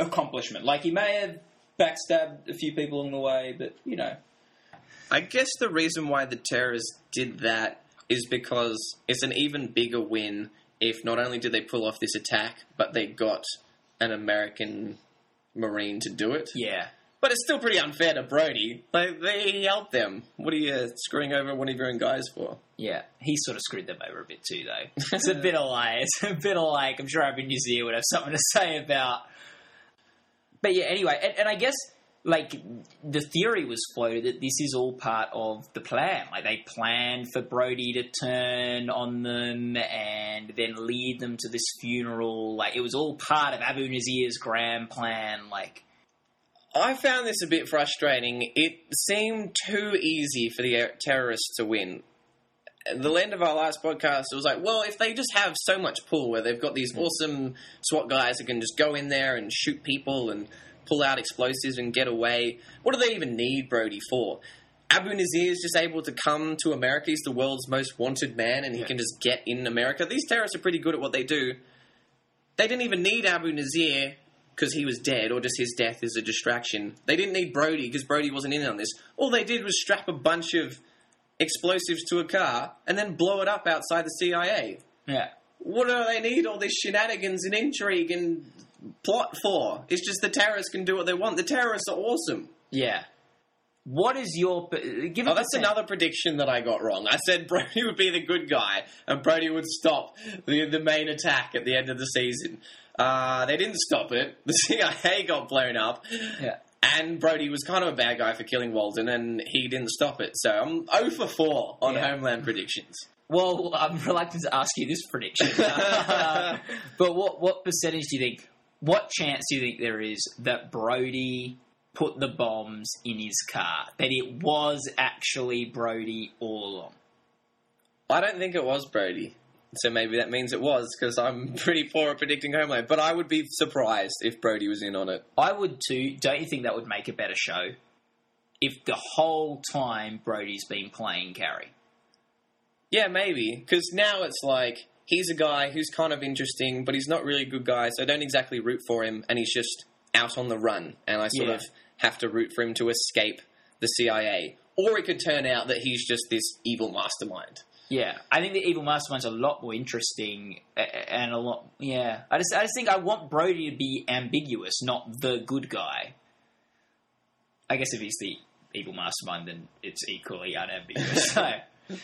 accomplishment. Like he may have backstabbed a few people along the way, but you know. I guess the reason why the terrorists did that is because it's an even bigger win if not only did they pull off this attack, but they got an American Marine to do it. Yeah. But it's still pretty unfair to Brody. Like, they helped them. What are you screwing over one of your own guys for? Yeah, he sort of screwed them over a bit too, though. (laughs) It's a bit of like, it's a bit of like, I'm sure every New Nazir would have something to say about. But yeah, anyway, and, and I guess like the theory was floated that this is all part of the plan. Like they planned for Brody to turn on them and then lead them to this funeral. Like it was all part of Abu Nazir's grand plan. Like I found this a bit frustrating. It seemed too easy for the er- terrorists to win. The end of our last podcast, it was like, well, if they just have so much pull where they've got these hmm. awesome SWAT guys that can just go in there and shoot people and pull out explosives and get away, what do they even need Brody for? Abu Nazir is just able to come to America. He's the world's most wanted man, and he can just get in America. These terrorists are pretty good at what they do. They didn't even need Abu Nazir because he was dead, or just his death is a distraction. They didn't need Brody because Brody wasn't in on this. All they did was strap a bunch of explosives to a car and then blow it up outside the CIA. yeah, What do they need all this shenanigans and intrigue and plot for? It's just the terrorists can do what they want. The terrorists are awesome. yeah. What is your give? Oh, that's another prediction that I got wrong. I said (laughs) Brody would be the good guy, and Brody would stop the the main attack at the end of the season. Uh, they didn't stop it. The (laughs) CIA got blown up, Yeah. And Brody was kind of a bad guy for killing Walden, and he didn't stop it. So I'm 0 for 4 on Yeah. Homeland predictions. Well, I'm reluctant to ask you this prediction. (laughs) but what what percentage do you think? What chance do you think there is that Brody put the bombs in his car? That it was actually Brody all along? I don't think it was Brody. So maybe that means it was, because I'm pretty poor at predicting Homeland. But I would be surprised if Brody was in on it. I would too. Don't you think that would make a better show? If the whole time Brody's been playing Carrie. Yeah, maybe. Because now it's like he's a guy who's kind of interesting, but he's not really a good guy, so I don't exactly root for him, and he's just out on the run, and I sort Yeah. of have to root for him to escape the CIA. Or it could turn out that he's just this evil mastermind. Yeah, I think the Evil Mastermind's a lot more interesting and a lot. Yeah, I just I just think I want Brody to be ambiguous, not the good guy. I guess if he's the evil mastermind, then it's equally unambiguous. (laughs) so, I,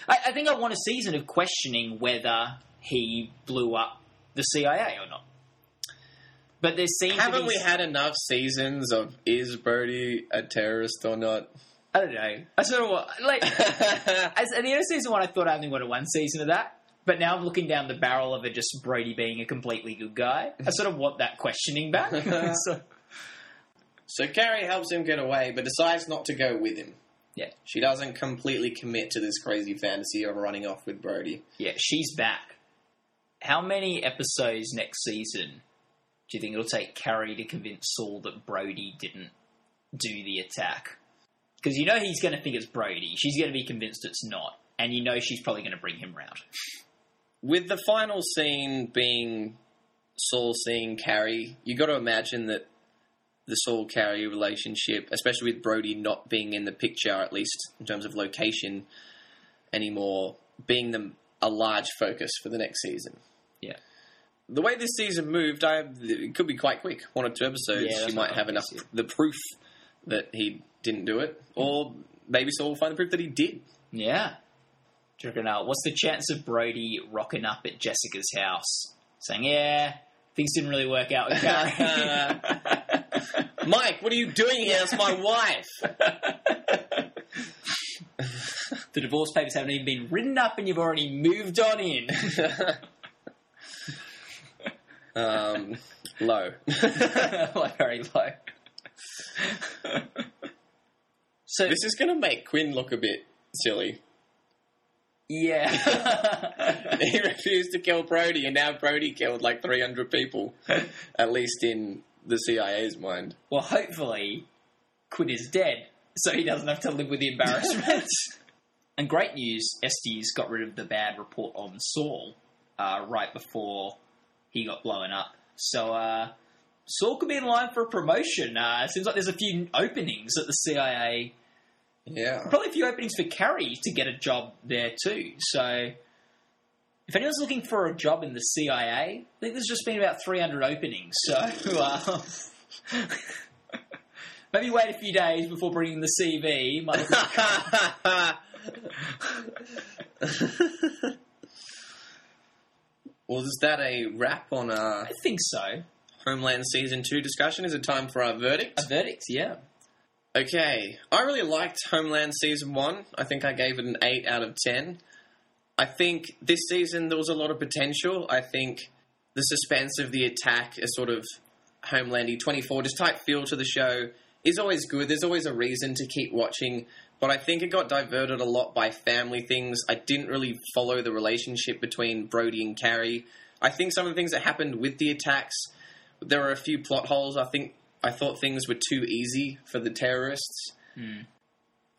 I think I want a season of questioning whether he blew up the CIA or not. But there seems Haven't be we had enough seasons of is Brody a terrorist or not? I don't know. I sort of want like (laughs) as, at the end of season one, I thought I only wanted one season of that. But now I'm looking down the barrel of it, just Brody being a completely good guy. I sort of want that questioning back. (laughs) so, so Carrie helps him get away, but decides not to go with him. yeah, She doesn't completely commit to this crazy fantasy of running off with Brody. yeah, she's back. How many episodes next season do you think it'll take Carrie to convince Saul that Brody didn't do the attack? Because you know he's going to think it's Brody. She's going to be convinced it's not, and you know she's probably going to bring him round. With the final scene being Saul seeing Carrie, you got to imagine that the Saul Carrie relationship, especially with Brody not being in the picture, at least in terms of location anymore, being the, a large focus for the next season. Yeah. the way this season moved, I it could be quite quick. One or two episodes, Yeah, you might have enough yeah. the proof that he didn't do it, or maybe Saul will find the proof that he did. Yeah. Do you reckon, uh, what's the chance of Brody rocking up at Jessica's house saying, yeah, things didn't really work out with? (laughs) Mike, what are you doing here? That's my wife. (laughs) the divorce papers haven't even been written up and you've already moved on in. (laughs) um, low. like very low. So, this is going to make Quinn look a bit silly. yeah. (laughs) he refused to kill Brody, and now Brody killed like 300 people, (laughs) at least in the CIA's mind. well, hopefully, Quinn is dead, so he doesn't have to live with the embarrassment. (laughs) and great news, Estes got rid of the bad report on Saul uh, right before he got blown up. So, uh, Saul could be in line for a promotion. Uh, it seems like there's a few openings at the CIA. Yeah. Probably a few openings for Carrie to get a job there too. So, if anyone's looking for a job in the CIA, I think there's just been about 300 openings. So, uh, (laughs) (laughs) maybe wait a few days before bringing the CV. (laughs) Well, is that a wrap on our I think so. Homeland Season 2 discussion? Is it time for our verdict? A verdict, yeah. Okay, I really liked Homeland Season 1. I think I gave it an 8 out of 10. I think this season there was a lot of potential. I think the suspense of the attack, a sort of Homelandy 24 just type feel to the show, is always good. There's always a reason to keep watching, but I think it got diverted a lot by family things. I didn't really follow the relationship between Brody and Carrie. I think some of the things that happened with the attacks, there were a few plot holes. I think I thought things were too easy for the terrorists. Hmm.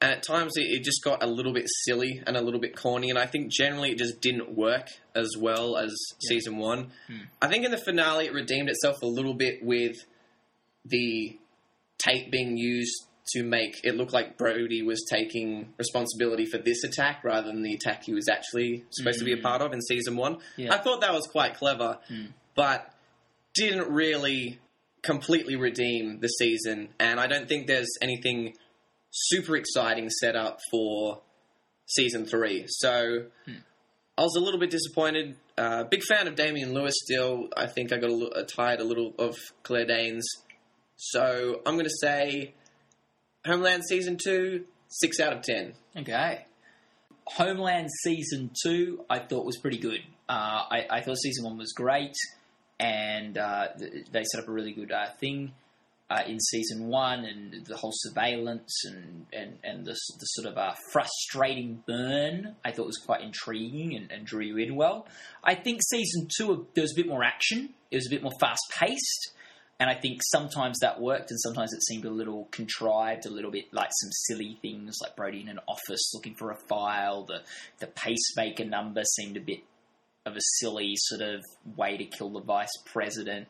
And at times it, it just got a little bit silly and a little bit corny, and I think generally it just didn't work as well as season one. Hmm. I think in the finale it redeemed itself a little bit with the tape being used to make it look like Brody was taking responsibility for this attack rather than the attack he was actually supposed to be a hmm. part of in season one. Yeah. I thought that was quite clever, but didn't really completely redeem the season, and I don't think there's anything super exciting set up for season three. So I was a little bit disappointed. Uh, big fan of Damian Lewis still. I think I got a uh, tired a little of Claire Danes. So I'm going to say Homeland season two, six out of ten. Okay. Homeland season two, I thought was pretty good. Uh, I, I thought season one was great, and uh, they set up a really good uh, thing uh, in season one, and the whole surveillance and and and the, the sort of uh, frustrating burn. I thought was quite intriguing and, and drew you in well. I think season two there was a bit more action. It was a bit more fast paced. And I think sometimes that worked, and sometimes it seemed a little contrived, a little bit like some silly things, like Brody in an office looking for a file. The the pacemaker number seemed a bit of a silly sort of way to kill the vice president.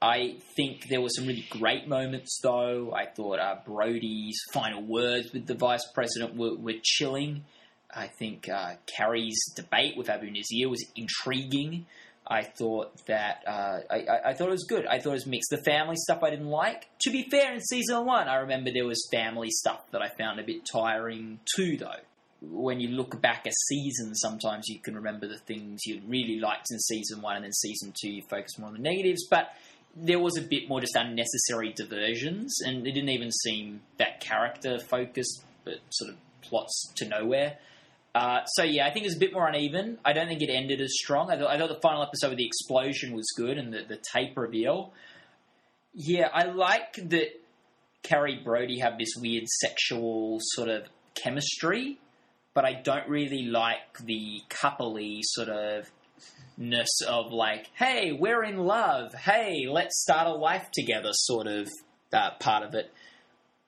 I think there were some really great moments, though. I thought uh, Brody's final words with the vice president were, were chilling. I think uh, Carrie's debate with Abu Nazir was intriguing. I thought that uh, I, I, I thought it was good. I thought it was mixed. The family stuff I didn't like. To be fair, in season one, I remember there was family stuff that I found a bit tiring too, though. When you look back a season, sometimes you can remember the things you really liked in season one, and then season two you focus more on the negatives. But there was a bit more just unnecessary diversions, and it didn't even seem that character focused, but sort of plots to nowhere. Uh, so yeah, I think it was a bit more uneven. I don't think it ended as strong. I thought, I thought the final episode with the explosion was good and the, the tape reveal. Yeah, I like that Carrie Brody have this weird sexual sort of chemistry, but I don't really like the coupley sort of ness of like, hey, we're in love. Hey, let's start a life together sort of uh, part of it.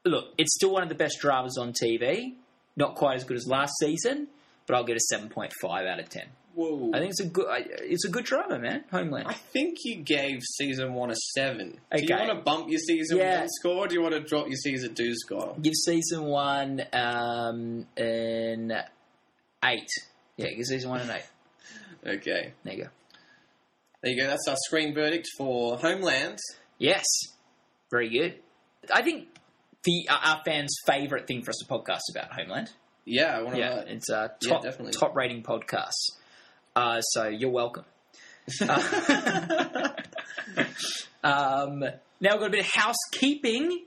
Look, it's still one of the best dramas on TV. Not quite as good as last season, but I'll get a seven point five out of ten. Whoa. I think it's a good. I- It's a good drama, man. Homeland. I think you gave season one a seven. Do you Okay. want to bump your season Yeah. one score, or do you want to drop your season two score? Give season one um, an eight. Yeah, give season one an eight. Okay. There you go. There you go. That's our screen verdict for Homeland. Yes, very good. I think the uh, our fans' favourite thing for us to podcast about Homeland. Yeah, I want to. Yeah, it's a Yeah, top definitely. top rating podcast. Uh, so you're welcome. Uh, (laughs) um, now we've got a bit of housekeeping.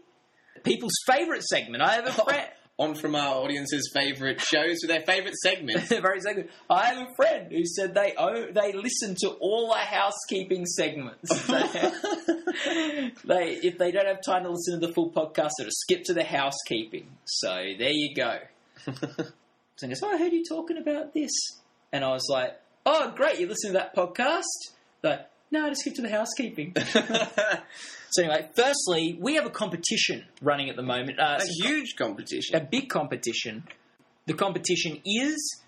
People's favourite segment. I have a (laughs) friend. on from our audience's favourite shows with their favourite segments. (laughs) Very segment. I have a friend who said they own, they listen to all our housekeeping segments. they if they don't have time to listen to the full podcast, they'll just skip to the housekeeping. So there you go. So he goes, oh, I heard you talking about this. And I was like, oh, great, you listen to that podcast? Like, no, I just skip to the housekeeping. (laughs) so anyway, firstly, we have a competition running at the moment. Uh, a huge competition. a big competition. The competition is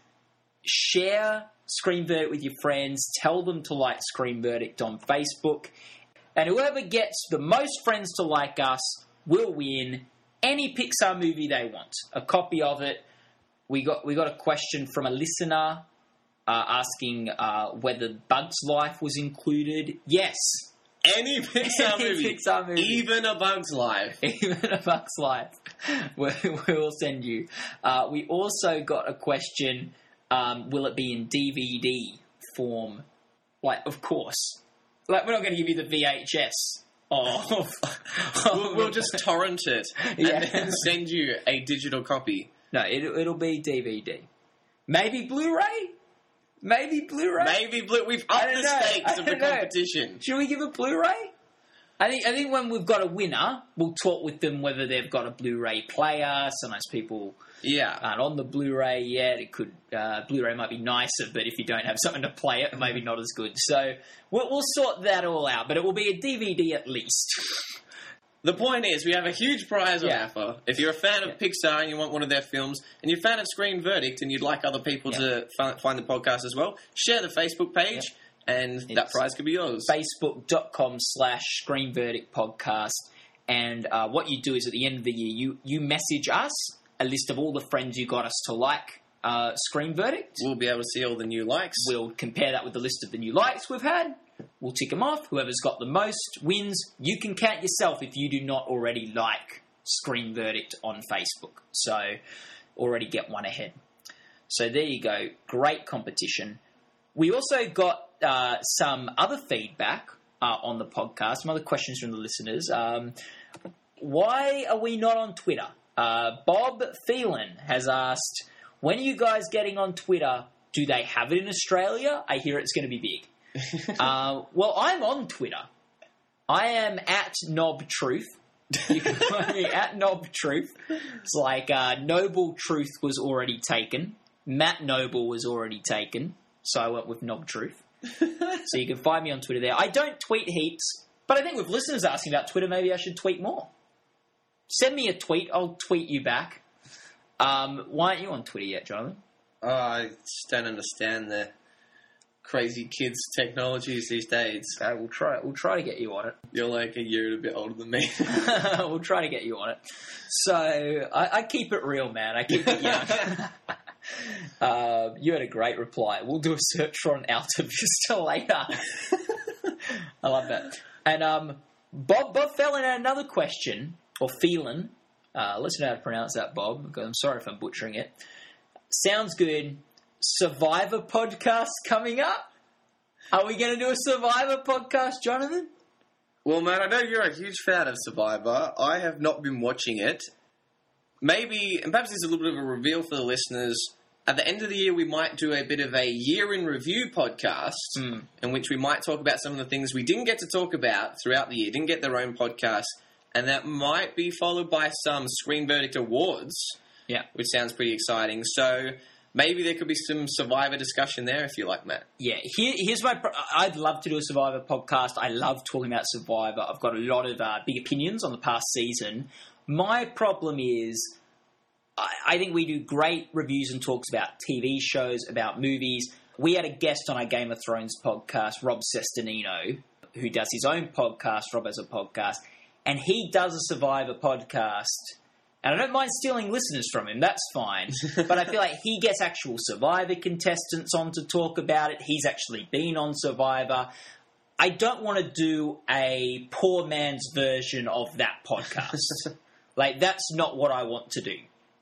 share Screen Verdict with your friends, tell them to like Screen Verdict on Facebook, and whoever gets the most friends to like us will win any Pixar movie they want. A copy of it. We got we got a question from a listener uh, asking uh, whether Bug's Life was included. Yes, Any (laughs) Pixar Any movie, Pixar movie. even A Bug's Life. (laughs) even a Buck's Life, (laughs) we will send you. Uh, we also got a question: um, Will it be in DVD form? Like, of course. Like, we're not going to give you the VHS of. We'll, we'll just torrent it and Yeah. then send you a digital copy. no, it'll, it'll be DVD. Maybe Blu-ray. Maybe Blu-ray. Maybe blue. We've I upped the know. stakes of the don't know. competition. Should we give a Blu-ray? I think I think when we've got a winner, we'll talk with them whether they've got a Blu-ray player. Sometimes people Yeah. aren't on the Blu-ray yet. It could uh, Blu-ray might be nicer, but if you don't have something to play it, maybe not as good. So we'll, we'll sort that all out. But it will be a DVD at least. (laughs) The point is, we have a huge prize on Yeah. offer. If you're a fan of Pixar and you want one of their films, and you're a fan of Screen Verdict and you'd like other people to fi- find the podcast as well, share the Facebook page, and that It's- prize could be yours. Facebook.com slash Screen Verdict Podcast. And uh, what you do is at the end of the year, you you message us a list of all the friends you got us to like uh, Screen Verdict. We'll be able to see all the new likes. We'll compare that with the list of the new likes we've had. We'll tick them off. Whoever's got the most wins. You can count yourself if you do not already like Screen Verdict on Facebook. So already get one ahead. So there you go. Great competition. We also got uh, some other feedback uh, on the podcast, some other questions from the listeners. Um, why are we not on Twitter? Uh, Bob Phelan has asked, when are you guys getting on Twitter? Do they have it in Australia? I hear it's going to be big. (laughs) uh, well, I'm on Twitter. I am at Knob Truth. You can find me at Knob Truth. It's like uh, Noble Truth was already taken. Matt Noble was already taken. So I went with Knob Truth. (laughs) so you can find me on Twitter there. I don't tweet heaps, but I think with listeners asking about Twitter, maybe I should tweet more. Send me a tweet. I'll tweet you back. Um, why aren't you on Twitter yet, Jonathan? Oh, I just don't understand the crazy kids' technologies these days. Okay, we'll try. We'll try to get you on it. You're like a year and a bit older than me. (laughs) (laughs) we'll try to get you on it. So I, I keep it real, man. I keep it young. uh, (laughs) you had a great reply. We'll do a search for an Alta Vista later. I love that. And um, Bob Bob Phelan had another question, or Phelan. Uh, let's know how to pronounce that, Bob. Because I'm sorry if I'm butchering it. Sounds good. Survivor podcast coming up. Are we going to do a Survivor podcast, Jonathan? well, man, I know you're a huge fan of Survivor. I have not been watching it. Maybe, and perhaps there's a little bit of a reveal for the listeners. At the end of the year, we might do a bit of a year in review podcast Mm. in which we might talk about some of the things we didn't get to talk about throughout the year, didn't get their own podcast, and that might be followed by some Screen Verdict Awards, Yeah. which sounds pretty exciting. So maybe there could be some Survivor discussion there if you like, Matt. Yeah, here, here's my. Pro- I'd love to do a Survivor podcast. I love talking about Survivor. I've got a lot of uh, big opinions on the past season. My problem is, I, I think we do great reviews and talks about TV shows, about movies. We had a guest on our Game of Thrones podcast, Rob Cesternino, who does his own podcast. Rob has a podcast, and he does a Survivor podcast. And I don't mind stealing listeners from him, that's fine. (laughs) but I feel like he gets actual Survivor contestants on to talk about it. He's actually been on Survivor. I don't want to do a poor man's version of that podcast. (laughs) like that's not what I want to do.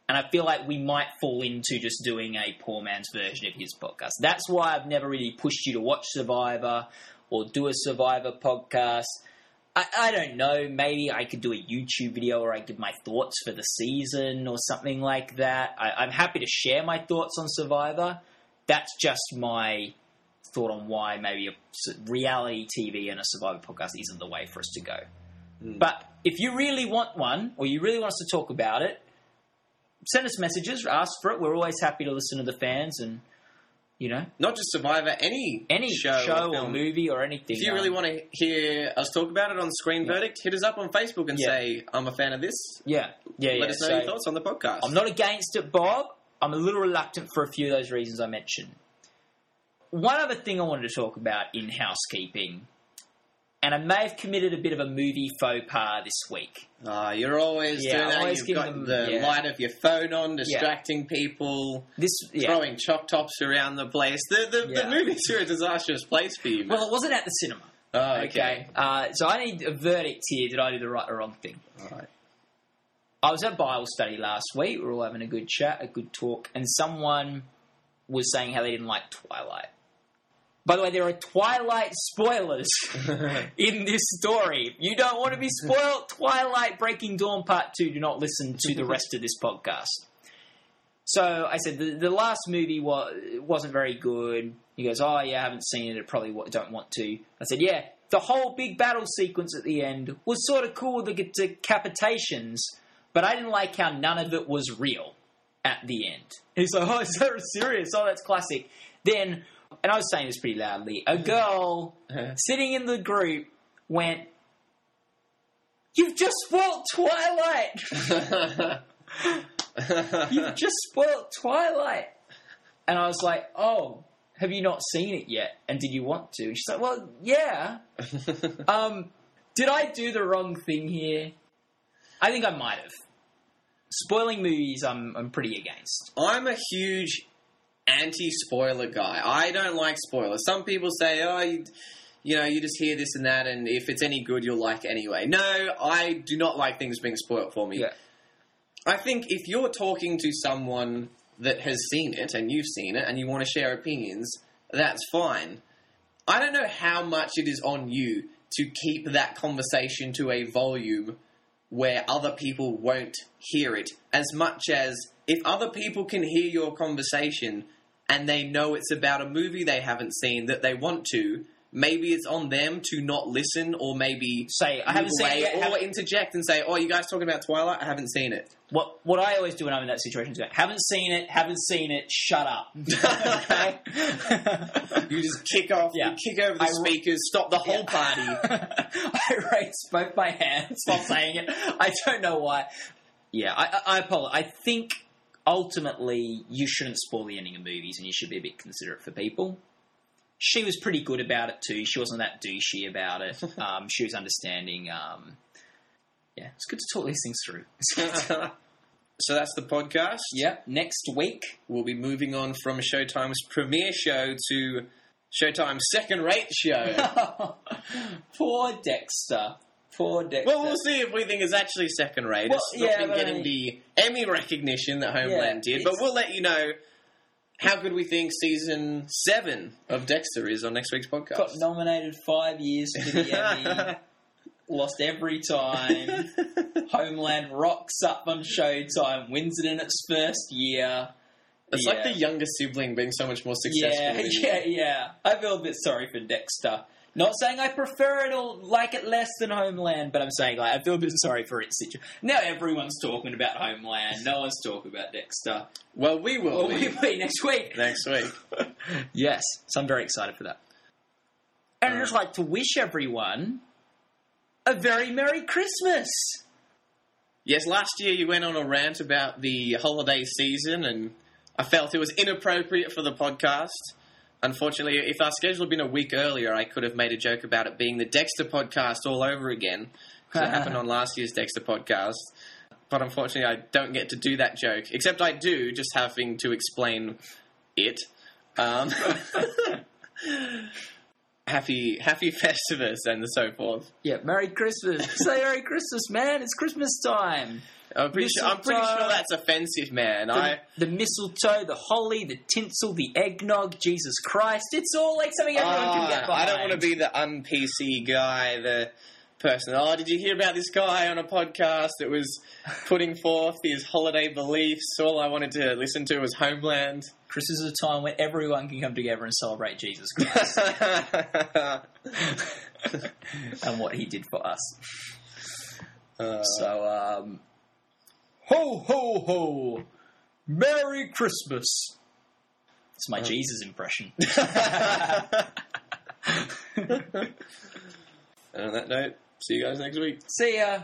And I feel like we might fall into just doing a poor man's version of his podcast. That's why I've never really pushed you to watch Survivor or do a Survivor podcast. I, I don't know. Maybe I could do a YouTube video where I give my thoughts for the season or something like that. I, I'm happy to share my thoughts on Survivor. That's just my thought on why maybe a reality TV and a Survivor podcast isn't the way for us to go. Hmm. But if you really want one, or you really want us to talk about it, send us messages, ask for it. We're always happy to listen to the fans and, you know, Not just Survivor, any any show, show, or film. movie or anything. If you um, really want to hear us talk about it on Screen Yeah. Verdict, hit us up on Facebook and Yeah. say, I'm a fan of this. yeah, yeah, Let yeah. us know So- your thoughts on the podcast. I'm not against it, Bob. I'm a little reluctant for a few of those reasons I mentioned. One other thing I wanted to talk about in housekeeping, and I may have committed a bit of a movie faux pas this week. Ah, you're always Yeah, doing that. always You've got them- the yeah. light of your phone on, distracting people, This, yeah. throwing choc tops around the place. The, the, Yeah. the movies are a disastrous place for you, man. Well, it wasn't at the cinema. oh, Okay. Uh, so I need a verdict here. Did I do the right or wrong thing? All right. I was at Bible study last week. We were all having a good chat, a good talk, and someone was saying how they didn't like Twilight. By the way, there are Twilight spoilers (laughs) in this story. You don't want to be spoiled, Twilight Breaking Dawn Part 2, do not listen to the rest of this podcast. So I said, the, the last movie wa- wasn't very good. He goes, Oh, yeah, I haven't seen it. I probably wa- don't want to. I said, Yeah, the whole big battle sequence at the end was sort of cool, the decapitations, but I didn't like how none of it was real at the end. He's like, Oh, is that serious? Oh, that's classic. Then, and I was saying this pretty loudly, a girl sitting in the group went, You've just spoiled Twilight! (laughs) You've just spoiled Twilight. And I was like, oh, have you not seen it yet? And did you want to? And she's like, well, yeah. (laughs) Um, did I do the wrong thing here? I think I might have. Spoiling movies, I'm, I'm pretty against. I'm a huge anti-spoiler guy. I don't like spoilers. Some people say, "Oh, you, you know, you just hear this and that, and if it's any good, you'll like it anyway." No, I do not like things being spoiled for me. Yeah. I think if you're talking to someone that has seen it and you've seen it and you want to share opinions, that's fine. I don't know how much it is on you to keep that conversation to a volume where other people won't hear it as much as if other people can hear your conversation and they know it's about a movie they haven't seen that they want to, maybe it's on them to not listen or maybe Say, I haven't seen it or haven't- interject and say, "Oh, you guys talking about Twilight? I haven't seen it." What what I always do when I'm in that situation is go, haven't seen it, haven't seen it, shut up. (laughs) (laughs) You just kick off, Yeah. you kick over the I speakers, stop the whole party. (laughs) I raise both my hands while saying it. I don't know why. Yeah, I, I, I apologize. I think ultimately you shouldn't spoil the ending of movies and you should be a bit considerate for people. She was pretty good about it too. She wasn't that douchey about it. (laughs) Um, she was understanding. Um, yeah, it's good to talk these things through. (laughs) so that's the podcast. yeah, next week. We'll be moving on from Showtime's premiere show to Showtime's second-rate show. (laughs) Poor Dexter. Poor Dexter. well, we'll see if we think it's actually second-rate. Well, it's not yeah, been but I getting mean- the Emmy recognition that Homeland Yeah, did, but we'll let you know how good we think season seven of Dexter is on next week's podcast. got nominated five years for the Emmy. (laughs) Lost every time. Homeland rocks up on Showtime, wins it in its first year. It's Yeah. like the younger sibling being so much more successful. Yeah, (laughs) yeah, yeah. I feel a bit sorry for Dexter. Not saying I prefer it or like it less than Homeland, but I'm saying like I feel a bit sorry for its situation. Now everyone's talking about Homeland. No one's talking about Dexter. Well, we will Well, be we'll be next week. next week. (laughs) Yes, so I'm very excited for that. And I'd just like to wish everyone a very Merry Christmas. Yes, last year you went on a rant about the holiday season, and I felt it was inappropriate for the podcast. Unfortunately, if our schedule had been a week earlier, I could have made a joke about it being the Dexter podcast all over again, because it happened on last year's Dexter podcast. But unfortunately, I don't get to do that joke. Except I do, just having to explain it. Um, (laughs) happy happy Festivus and so forth. Yeah, Merry Christmas. Say Merry Christmas, man. It's Christmas time. I'm pretty sure. I'm pretty sure that's offensive, man. The, I. the mistletoe, the holly, the tinsel, the eggnog, Jesus Christ. It's all like something everyone can get Ah, behind. I don't want to be the un PC guy, the person. Oh, did you hear about this guy on a podcast that was (laughs) putting forth his holiday beliefs? All I wanted to listen to was Homeland. Christmas is a time when everyone can come together and celebrate Jesus Christ (laughs) (laughs) and what he did for us. Uh, So, um, ho, ho, ho. Merry Christmas. It's my uh, Jesus impression. and (laughs) (laughs) on that note, see you guys next week. See ya.